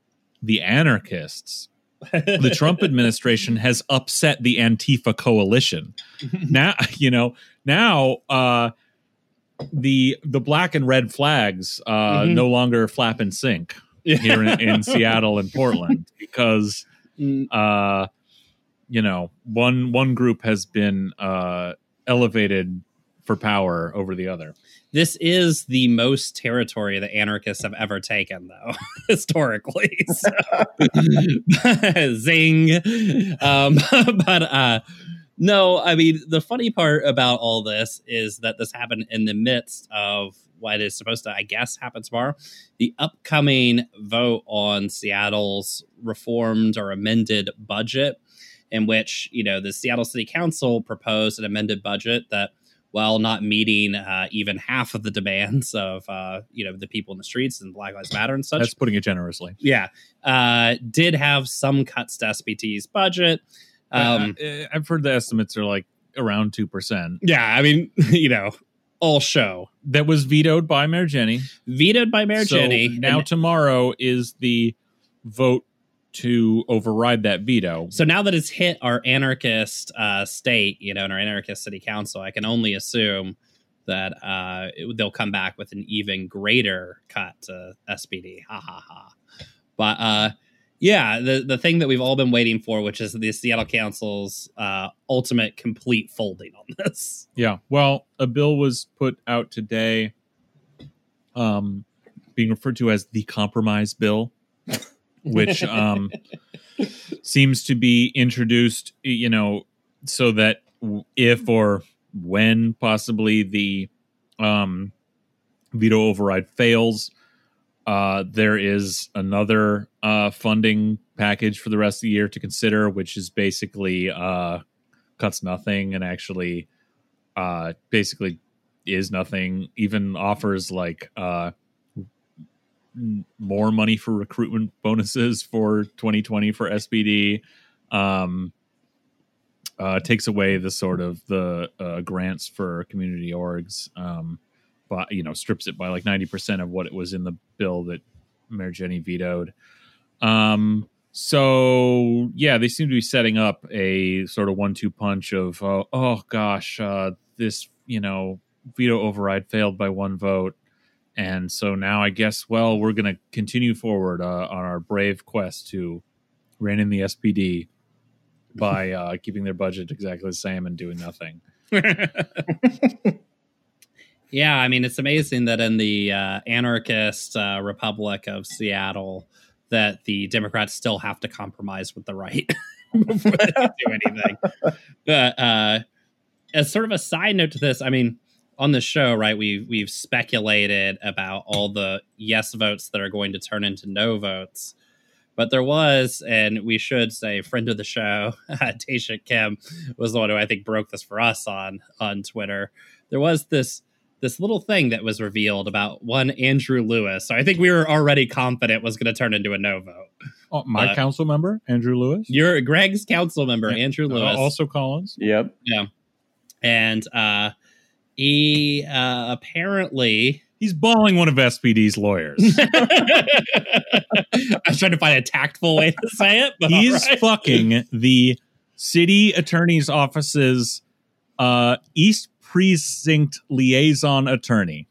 the anarchists. The Trump administration has upset the Antifa coalition now you know now uh the the black and red flags uh Mhm. no longer flap and sink here in, in seattle and portland because Mm, uh you know one one group has been uh elevated for power over the other this is the most territory the anarchists have ever taken, though, historically. So. Zing. Um, but uh, no, I mean, the funny part about all this is that this happened in the midst of what is supposed to, I guess, happen tomorrow the upcoming vote on Seattle's reformed or amended budget, in which, you know, the Seattle City Council proposed an amended budget that while not meeting uh, even half of the demands of uh, you know the people in the streets and Black Lives Matter and such. that's putting it generously yeah, uh, did have some cuts to SPD's budget. Um, i've heard the estimates are like around 2% yeah, I mean, you know, all show that was vetoed by mayor jenny vetoed by Mayor So Jenny. now and- tomorrow is the vote to override that veto. so now that it's hit our anarchist uh, state, you know, and our anarchist city council, I can only assume that uh, it- they'll come back with an even greater cut to SPD. Ha ha ha. But uh, yeah, the the thing that we've all been waiting for, which is the Seattle Council's uh, ultimate complete folding on this. Yeah. Well, a bill was put out today, um, being referred to as the compromise bill, which um, seems to be introduced, you know, so that if or when possibly the um, veto override fails, uh, there is another uh, funding package for the rest of the year to consider, which is basically uh, cuts nothing and actually uh, basically is nothing. Even offers like uh, more money for recruitment bonuses for 2020 for SPD. Um, uh, takes away the sort of the grants for community orgs, um, but you know strips it by like 90 percent of what it was in the bill that Mayor Jenny vetoed. Um, so yeah, they seem to be setting up a sort of one-two punch of uh, oh gosh, uh, this you know veto override failed by one vote, and so now I guess well we're going to continue forward uh, on our brave quest to rein in the SPD by uh, keeping their budget exactly the same and doing nothing. yeah, I mean, it's amazing that in the uh, anarchist uh, Republic of Seattle, that the Democrats still have to compromise with the right before they do anything. But uh, as sort of a side note to this, I mean, on the show, right, we we've speculated about all the yes votes that are going to turn into no votes. But there was, and we should say, friend of the show, Tasha Kim, was the one who I think broke this for us on on Twitter. There was this this little thing that was revealed about one Andrew Lewis. So I think we were already confident was going to turn into a no vote. Oh, my Uh, council member, Andrew Lewis. You're Greg's council member, Yeah. Andrew Uh, Lewis. also Collins. Yep. Yeah. And uh, he uh, apparently He's balling one of SPD's lawyers. I was trying to find a tactful way to say it, but He's all right. fucking the city attorney's office's uh, East Precinct liaison attorney.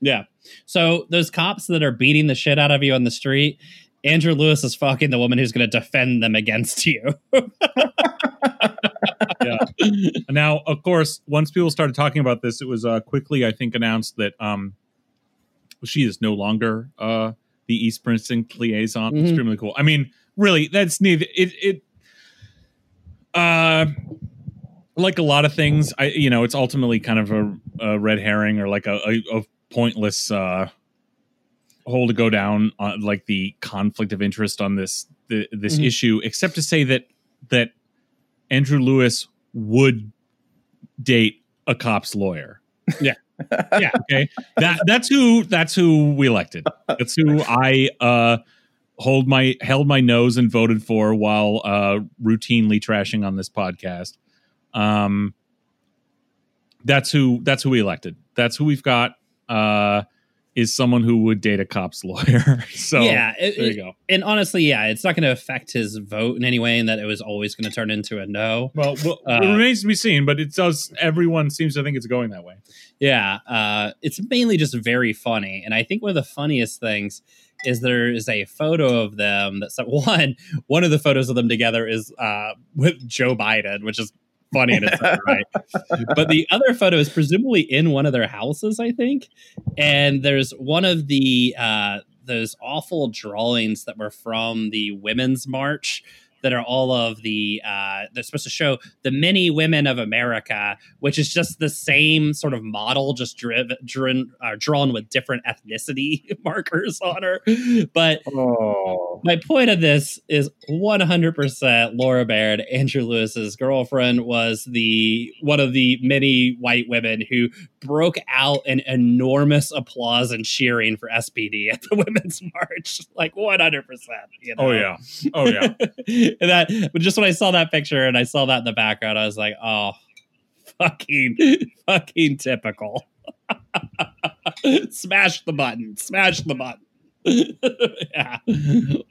yeah. So those cops that are beating the shit out of you on the street, Andrew Lewis is fucking the woman who's going to defend them against you. Yeah. Now, of course, once people started talking about this, it was uh, quickly, I think, announced that um, she is no longer uh, the East Precinct liaison. Mhm. Extremely cool. I mean, really, that's neither. It, it, uh, like a lot of things, I you know, it's ultimately kind of a, a red herring or like a, a, a pointless uh, hole to go down on like the conflict of interest on this the, this Mhm. issue, except to say that that Andrew Lewis would date a cop's lawyer. Yeah. yeah. Okay. That that's who that's who we elected. That's who I uh hold my held my nose and voted for while uh routinely trashing on this podcast. Um that's who that's who we elected. That's who we've got uh is someone who would date a cop's lawyer. so yeah, it- there you go. and honestly, yeah, it's not going to affect his vote in any way, and that it was always going to turn into a no. Well, well Uh, it remains to be seen, but it does. Everyone seems to think it's going that way. Yeah, uh, it's mainly just very funny, and I think one of the funniest things is there is a photo of them that so- one one of the photos of them together is uh, with Joe Biden, which is funny in its own right. But the other photo is presumably in one of their houses, I think, and there's one of the uh, those awful drawings that were from the Women's March. That are all of the uh, they're supposed to show the many women of America, which is just the same sort of model, just driven, driven, uh, drawn with different ethnicity markers on her. But Oh. my point of this is 100% Laura Baird, Andrew Lewis's girlfriend, was the one of the many white women who broke out in enormous applause and cheering for SPD at the Women's March, like 100%. You know? Oh yeah. Oh yeah. and that but just when I saw that picture and I saw that in the background, I was like, oh, fucking, fucking typical. smash the button. Smash the button. yeah.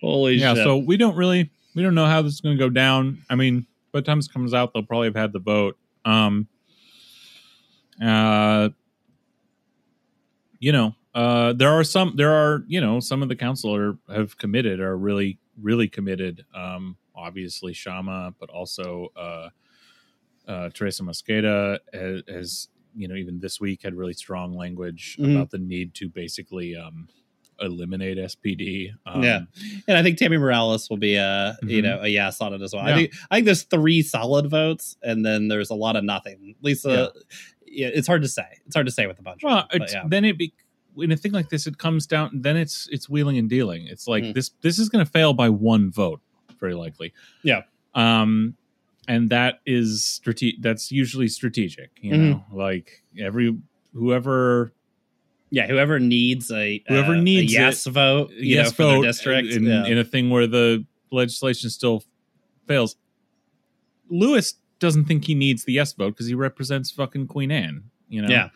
Holy yeah. shit. So we don't really we don't know how this is going to go down. I mean, by the time this comes out, they'll probably have had the vote. Um. Uh. You know, uh, there are some. There are you know some of the council are have committed are really really committed. Um. Obviously, Kshama, but also uh, uh, Teresa Mosqueda has, has you know even this week had really strong language Mhm. about the need to basically um eliminate SPD. Um, Yeah. and I think Tammy Morales will be a you Mhm. know a yes on it as well. I think I think there's three solid votes, and then there's a lot of nothing. Lisa, yeah. it's hard to say. It's hard to say with a bunch. Well, of them, it's, yeah. then it be in a thing like this, it comes down. Then it's it's wheeling and dealing. It's like Mm. this this is going to fail by one vote, very likely. Yeah. Um, and that is strate- That's usually strategic. You Mhm. know, like every whoever yeah, whoever needs a Whoever uh, needs a yes vote, you yes know, for vote their district, in, yeah. in a thing where the legislation still fails. Lewis doesn't think he needs the yes vote because he represents fucking Queen Anne. You know. yeah,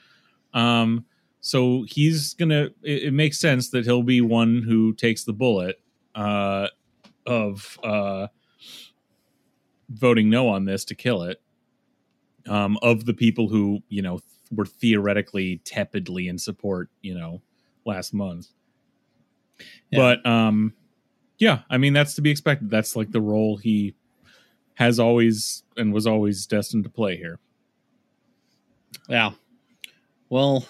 Um, so he's gonna. It, it makes sense that he'll be one who takes the bullet uh, of uh, voting no on this to kill it. Um, of the people who you know were theoretically tepidly in support, you know, last month. Yeah. But um, yeah, I mean that's to be expected. That's like the role he has always and was always destined to play here. yeah. Well,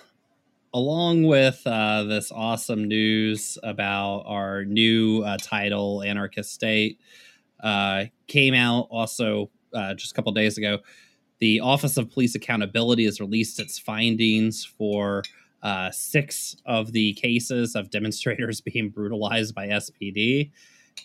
along with uh, this awesome news about our new uh, title, Anarchist State, uh, came out also uh, just a couple days ago. The Office of Police Accountability has released its findings for uh, six of the cases of demonstrators being brutalized by SPD.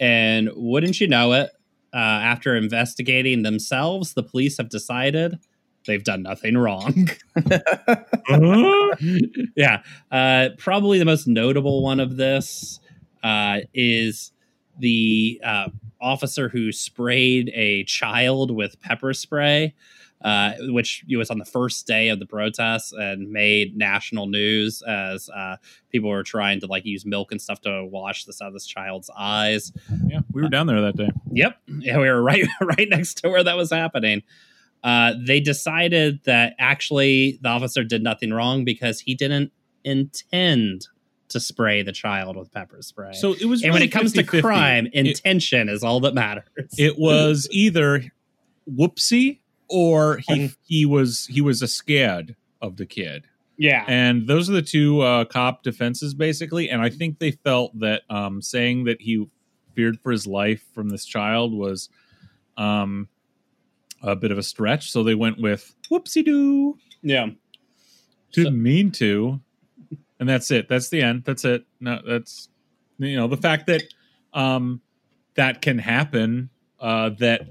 And wouldn't you know it, uh, after investigating themselves, the police have decided they've done nothing wrong. uh-huh. yeah. Uh, probably the most notable one of this uh, is the uh, officer who sprayed a child with pepper spray. Uh, which was on the first day of the protests and made national news as uh, people were trying to like use milk and stuff to wash this out of this child's eyes. Yeah, we were down there that day. Yep, yeah, we were right right next to where that was happening. Uh, they decided that actually the officer did nothing wrong because he didn't intend to spray the child with pepper spray. So it was, and really when it comes 50, to crime, intention it, is all that matters. It was either whoopsie or he he was he was a scared of the kid. Yeah, and those are the two uh, cop defenses basically. And I think they felt that um, saying that he feared for his life from this child was um, a bit of a stretch, so they went with whoopsie doo. Yeah, didn't so, mean to, and that's it. That's the end. That's it. No, that's you know the fact that um, that can happen. Uh, that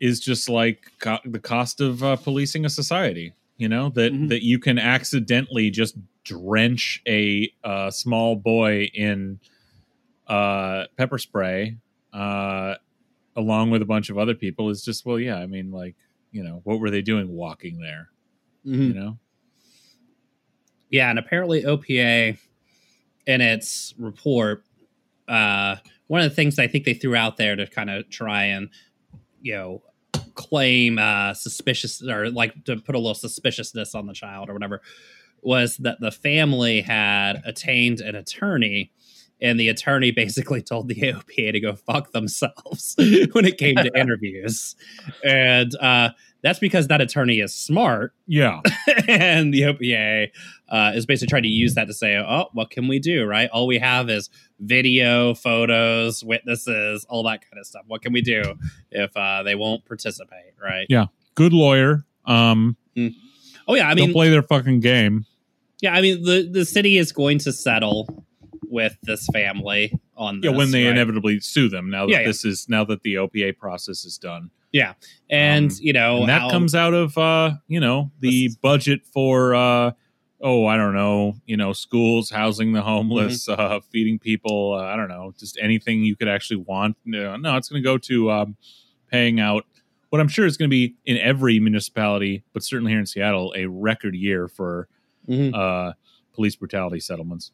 is just like co- the cost of uh, policing a society. You know that mm-hmm. that you can accidentally just drench a uh, small boy in uh, pepper spray uh, along with a bunch of other people is just well, yeah. I mean, like you know, what were they doing walking there? Mm-hmm. You know. Yeah, and apparently OPA in its report, uh, one of the things I think they threw out there to kind of try and you know claim uh, suspicious or like to put a little suspiciousness on the child or whatever was that the family had attained an attorney and the attorney basically told the AOPA to go fuck themselves when it came to interviews. And uh, that's because that attorney is smart. Yeah. and the OPA uh, is basically trying to use that to say, oh, what can we do, right? All we have is video, photos, witnesses, all that kind of stuff. What can we do if uh, they won't participate, right? Yeah. Good lawyer. Um, mm. Oh, yeah. I mean, don't play their fucking game. Yeah. I mean, the, the city is going to settle with this family on this, yeah when they right? inevitably sue them now that Yeah, yeah. this is now that the OPA process is done. Yeah, and Um, you know and that how- comes out of uh, you know the budget for uh, oh I don't know you know schools housing the homeless Mm-hmm. uh, feeding people uh, I don't know just anything you could actually want no, no it's going to go to um, paying out what I'm sure is going to be in every municipality but certainly here in Seattle a record year for Mhm. uh, police brutality settlements.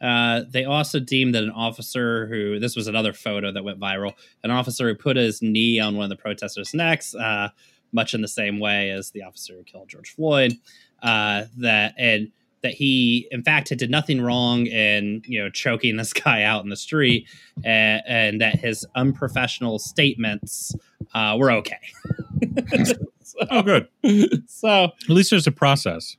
Uh, they also deemed that an officer who this was another photo that went viral. An officer who put his knee on one of the protesters' necks, uh, much in the same way as the officer who killed George Floyd. Uh, that and that he, in fact, had did nothing wrong in you know choking this guy out in the street, and, and that his unprofessional statements uh, were okay. so, Oh, good. so At least there's a process.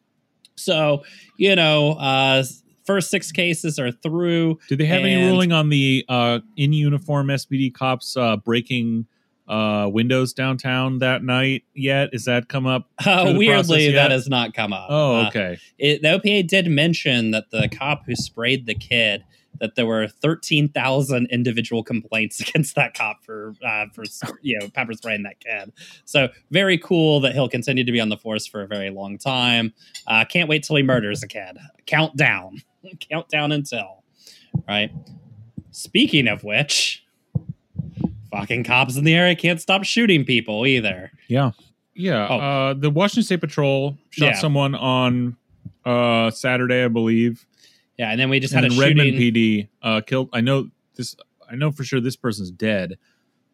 so you know, uh, first six cases are through. Did they have any ruling on the uh, in uniform SPD cops uh, breaking uh, windows downtown that night yet? Is that come up? Uh, weirdly, that has not come up. Oh, Uh, okay. it, the OPA did mention that the cop who sprayed the kid that there were thirteen thousand individual complaints against that cop for uh, for you know pepper spraying that kid. So very cool that he'll continue to be on the force for a very long time. Uh, can't wait till he murders a kid. Countdown, countdown until right. Speaking of which, fucking cops in the area can't stop shooting people either. Yeah, yeah. Oh. Uh, the Washington State Patrol shot Yeah. someone on uh, Saturday, I believe. Yeah, and then we just and had a Redmond shooting. PD uh, killed. I know this. I know for sure this person's dead.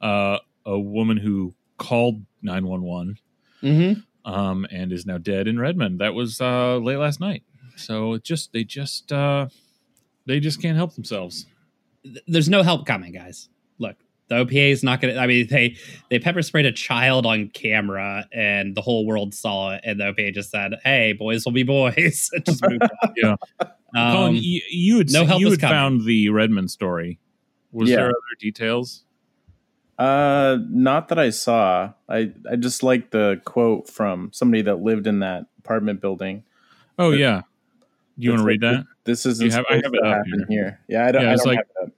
Uh, a woman who called nine one one Mhm. um, and is now dead in Redmond. That was uh, late last night. So it just they just uh, they just can't help themselves. there's no help coming, guys. Look, the The OPA is not going to. I mean, they they pepper sprayed a child on camera, and the whole world saw it. And the OPA just said, "Hey, boys will be boys." just moved on. Yeah. Um, Colin, you, you had no help you is had coming. found the Redmond story. Was Yeah. there other details? Uh, not that I saw. I I just like the quote from somebody that lived in that apartment building. Oh But- yeah. You want to read that? This isn't You have- I have it up happen here. Yeah, I don't. Yeah, I don't like- have it up.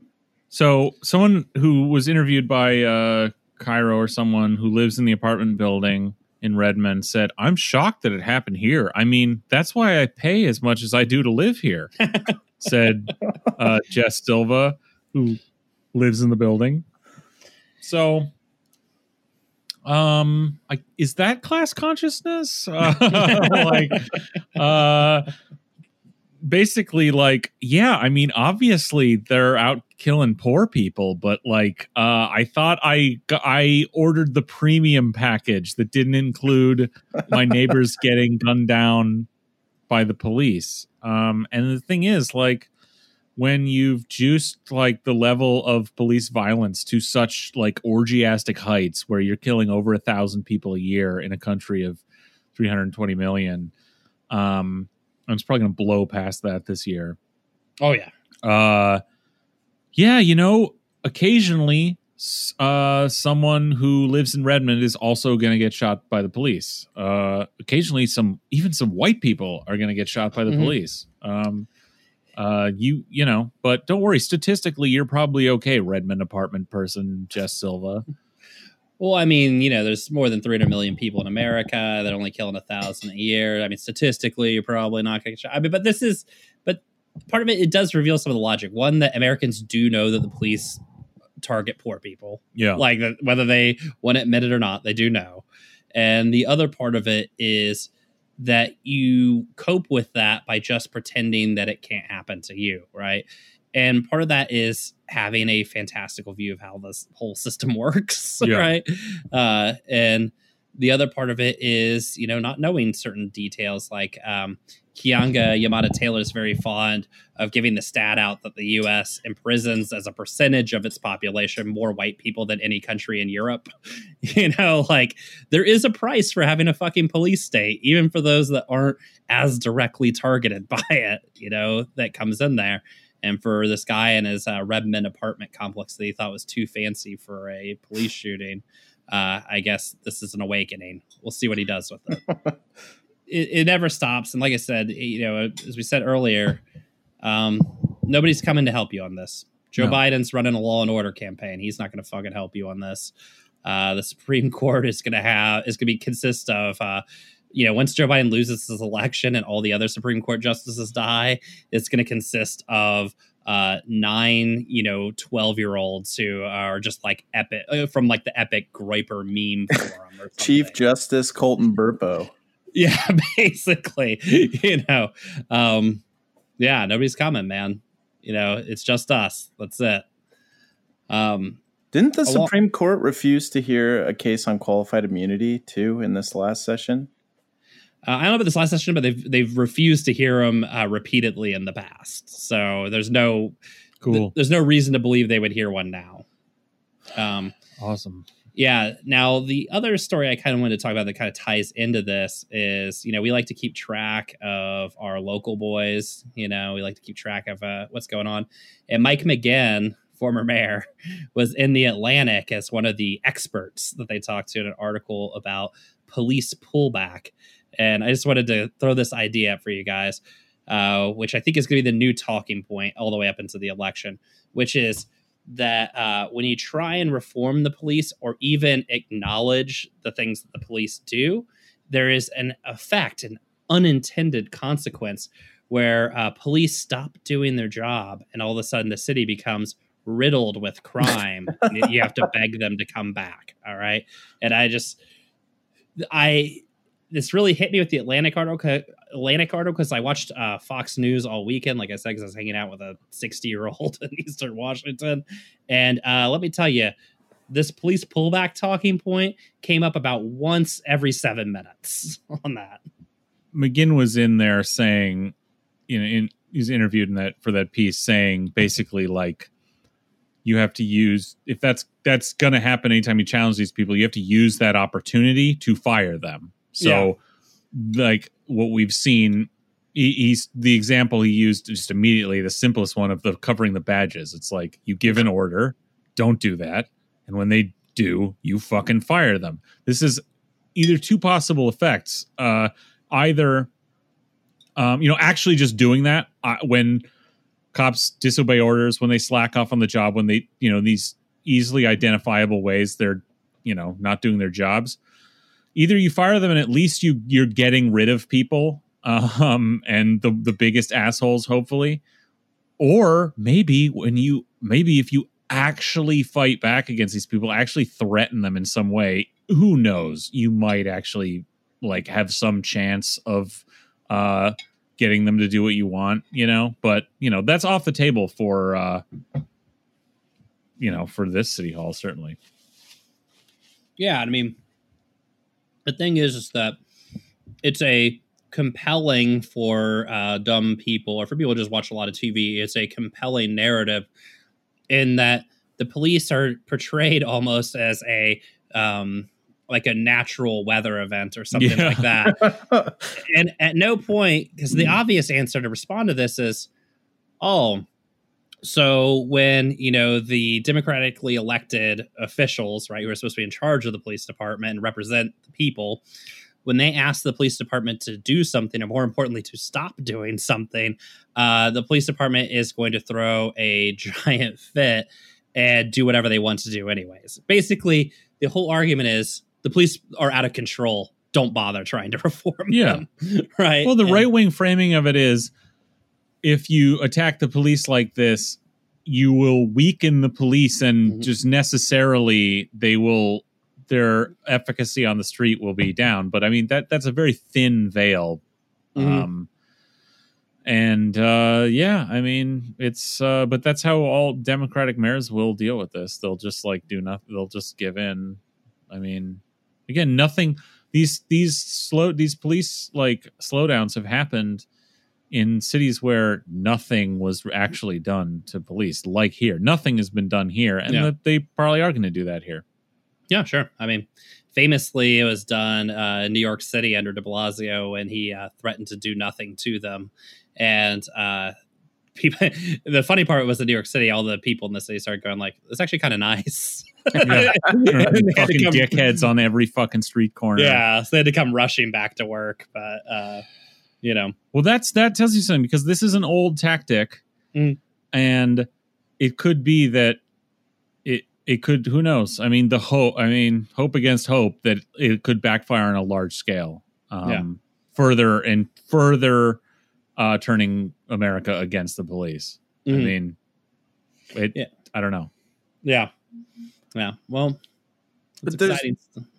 So someone who was interviewed by uh, KIRO or someone who lives in the apartment building in Redmond said, "I'm shocked that it happened here. I mean, that's why I pay as much as I do to live here," said uh, Jess Silva, who lives in the building. So, um, I, is that class consciousness? Uh, like, uh, basically like yeah i mean obviously they're out killing poor people but like uh i thought i i ordered the premium package that didn't include my neighbors getting gunned down by the police. Um and the thing is like when you've juiced like the level of police violence to such like orgiastic heights where you're killing over a thousand people a year in a country of 320 million um and it's probably going to blow past that this year. oh yeah, Uh, yeah, you know, occasionally, uh, someone who lives in Redmond is also going to get shot by the police. Uh, occasionally, some even some white people are going to get shot by the Mhm. police. Um, uh, you you know, but don't worry. Statistically, you're probably okay, Redmond apartment person, Jess Silva. Well, I mean, you know, there's more than 300 million people in America. They're only killing a thousand a year. I mean, statistically, you're probably not going to. I mean, but this is, but part of it, it does reveal some of the logic. One, that Americans do know that the police target poor people. Yeah, Like, that whether they want to admit it or not, they do know. And the other part of it is that you cope with that by just pretending that it can't happen to you, right? And part of that is having a fantastical view of how this whole system works, Yeah. right? Uh, and the other part of it is, you know, not knowing certain details. Like um, Keeanga-Yamahtta Taylor is very fond of giving the stat out that the U.S. imprisons as a percentage of its population more white people than any country in Europe. You know, like there is a price for having a fucking police state, even for those that aren't as directly targeted by it. You know, that comes in there. And for this guy in his uh, Redmond apartment complex that he thought was too fancy for a police shooting, uh, I guess this is an awakening. We'll see what he does with it. it. It never stops, and like I said, you know, as we said earlier, um, nobody's coming to help you on this. Joe No. Biden's running a law and order campaign. He's not going to fucking help you on this. Uh, the Supreme Court is going to have is going to be consist of. Uh, you know, once Joe Biden loses his election and all the other Supreme Court justices die, it's going to consist of uh, nine, you know, 12 year olds who are just like epic uh, from like the epic Groyper meme forum or Chief. Justice Colton Burpo. Yeah, basically, you know, um, yeah, nobody's coming, man. You know, it's just us. That's it. Um, Didn't the lot- Supreme Court refuse to hear a case on qualified immunity too in this last session? Uh, I don't know about this last session, but they've they've refused to hear him uh, repeatedly in the past. So there's no cool, th- there's no reason to believe they would hear one now. Um, awesome. Yeah. Now, the other story I kind of wanted to talk about that kind of ties into this is, you know, we like to keep track of our local boys. You know, we like to keep track of uh, what's going on. And Mike McGinn, former mayor, was in the Atlantic as one of the experts that they talked to in an article about police pullback. And I just wanted to throw this idea up for you guys, uh, which I think is going to be the new talking point all the way up into the election, which is that uh, when you try and reform the police or even acknowledge the things that the police do, there is an effect, an unintended consequence where uh, police stop doing their job and all of a sudden the city becomes riddled with crime. and you have to beg them to come back. All right. And I just, I, this really hit me with the Atlantic article. Atlantic article because I watched uh, Fox News all weekend, like I said, because I was hanging out with a 60 year old in Eastern Washington. And uh, let me tell you, this police pullback talking point came up about once every seven minutes on that. McGinn was in there saying, you know, in, he's interviewed in that for that piece, saying basically like, you have to use if that's that's going to happen anytime you challenge these people you have to use that opportunity to fire them so like what we've seen he, he's the example he used just immediately the simplest one of the covering the badges. It's like you give an order don't do that. And when they do you fucking fire them. This is either two possible effects. Uh either um you know actually just doing that uh, when cops disobey orders when they slack off on the job when they you know these easily identifiable ways they're you know not doing their jobs either you fire them and at least you you're getting rid of people um and the the biggest assholes hopefully. Or maybe when you maybe if you actually fight back against these people actually threaten them in some way who knows? You might actually like have some chance of uh getting them to do what you want you know? But you know that's off the table for uh you know for this city hall certainly. Yeah, I mean, the thing is, is that it's a compelling for uh, dumb people or for people who just watch a lot of TV. It's a compelling narrative in that the police are portrayed almost as a um, like a natural weather event or something Yeah. like that. and at no point, because the obvious answer to respond to this is, oh, so when you know the democratically elected officials, right, who are supposed to be in charge of the police department and represent the people, when they ask the police department to do something, or more importantly, to stop doing something, uh, the police department is going to throw a giant fit and do whatever they want to do, anyways. Basically, the whole argument is the police are out of control. Don't bother trying to reform Yeah. them, right? Well, the right wing framing of it is if you attack the police like this, you will weaken the police and Mhm. just necessarily they will their efficacy on the street will be down. But I mean that that's a very thin veil. Mhm. Um and uh yeah, I mean it's uh but that's how all democratic mayors will deal with this. They'll just like do nothing they'll just give in. I mean again, nothing these these slow these police like slowdowns have happened in cities where nothing was actually done to police like here nothing has been done here and Yeah. they probably are going to do that here Yeah, sure. I mean, famously, it was done uh, in New York City under De Blasio when he uh, threatened to do nothing to them, and uh, people. The funny part was in New York City, all the people in the city started going like, "It's actually kind of nice." Yeah. And they had to fucking come- dickheads on every fucking street corner Yeah, so they had to come rushing back to work, but uh, you know, well that's that tells you something because this is an old tactic Mm. and it could be that it it could who knows i mean the hope i mean hope against hope that it could backfire on a large scale um Yeah. further and further uh turning america against the police i Mhm. mean it Yeah. i don't know yeah, yeah. Well, But there's-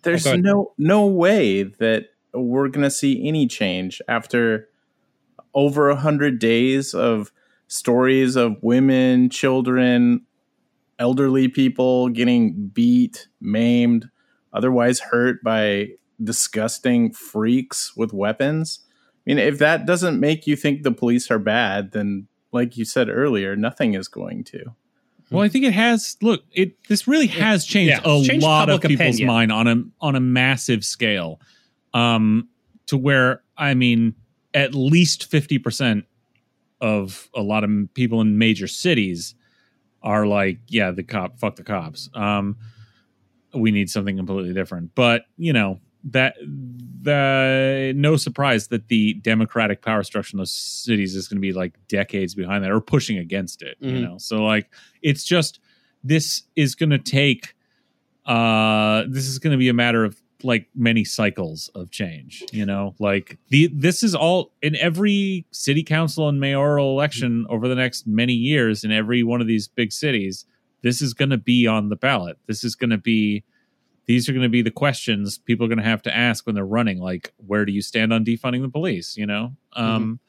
There's Oh, no no way that we're gonna see any change after over a hundred days of stories of women, children, elderly people getting beat, maimed, otherwise hurt by disgusting freaks with weapons. I mean, if that doesn't make you think the police are bad, then like you said earlier, nothing is going to. well i think it has look it this really has changed Yeah, a changed lot of people's opinion. mind on a on a massive scale um to where i mean at least 50% of a lot of people in major cities are like yeah the cop fuck the cops. Um we need something completely different. But you know that the no surprise that the democratic power structure in those cities is going to be like decades behind that or pushing against it you Mhm. know? So like it's just this is going to take uh this is going to be a matter of like many cycles of change you know? Like the this is all in every city council and mayoral election over the next many years in every one of these big cities this is going to be on the ballot. This is going to be these are going to be the questions people are going to have to ask when they're running like where do you stand on defunding the police you know? Um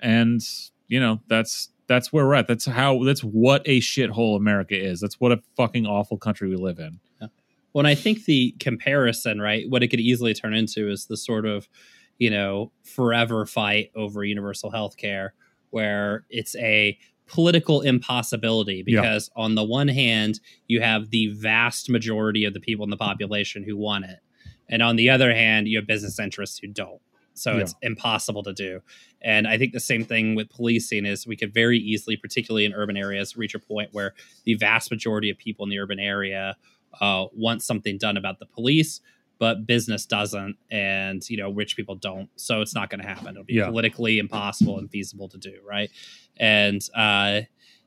and you know that's that's where we're at. That's how that's what a shithole america is. That's what a fucking awful country we live in Well, and I think the comparison, right, what it could easily turn into is the sort of, you know, forever fight over universal health care, where it's a political impossibility because on the one hand you have the vast majority of the people in the population who want it. And on the other hand you have business interests who don't. So Yeah. it's impossible to do. And i think the same thing with policing is we could very easily particularly in urban areas reach a point where the vast majority of people in the urban area uh, want something done about the police but business doesn't and you know rich people don't so it's not going to happen it'll be Yeah. politically impossible and feasible to do right and uh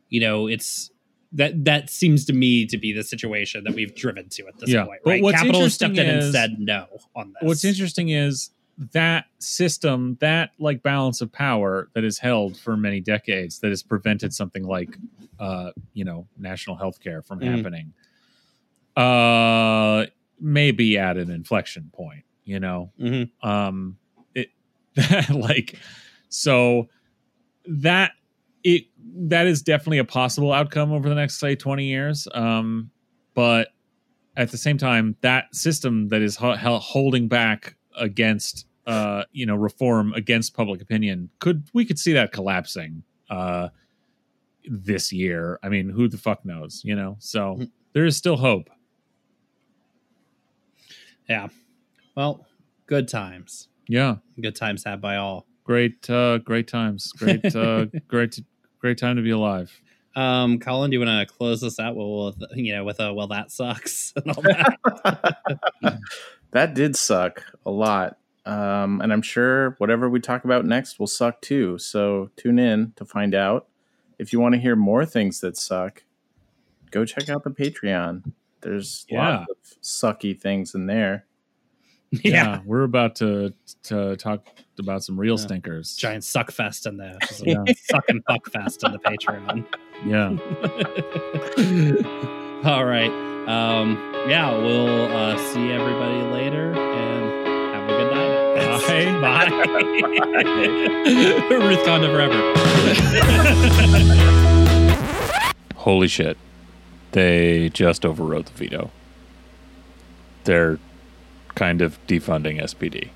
you know it's that that seems to me to be the situation that we've driven to at this Yeah. point But right what's capital has stepped in interesting and is- said no on this What's interesting is that system, that like balance of power that is held for many decades, that has prevented something like, uh, you know, national health care from Mhm. happening, uh, maybe at an inflection point. You know, Mhm. um, it like so that it that is definitely a possible outcome over the next say 20 years um but at the same time that system that is ho- holding back against uh you know reform against public opinion could we could see that collapsing uh this year i mean who the fuck knows you know so Mhm. there is still hope yeah well good times yeah good times had by all great uh great times great uh great great time to be alive um colin do you want to close this out with with, you know with a well that sucks and all that that did suck a lot. Um, and I'm sure whatever we talk about next will suck too. So tune in to find out. If you want to hear more things that suck, go check out the Patreon. There's Yeah. lots of sucky things in there. yeah, we're about to to talk about some real Yeah. stinkers giant suck fest in there Just a Yeah. suck and fuck fest in the patreon yeah All right. Um, yeah, we'll uh, see everybody later and have a good night. Bye. Bye. Ruth Conda forever. Holy shit. They just overrode the veto. They're kind of defunding SPD.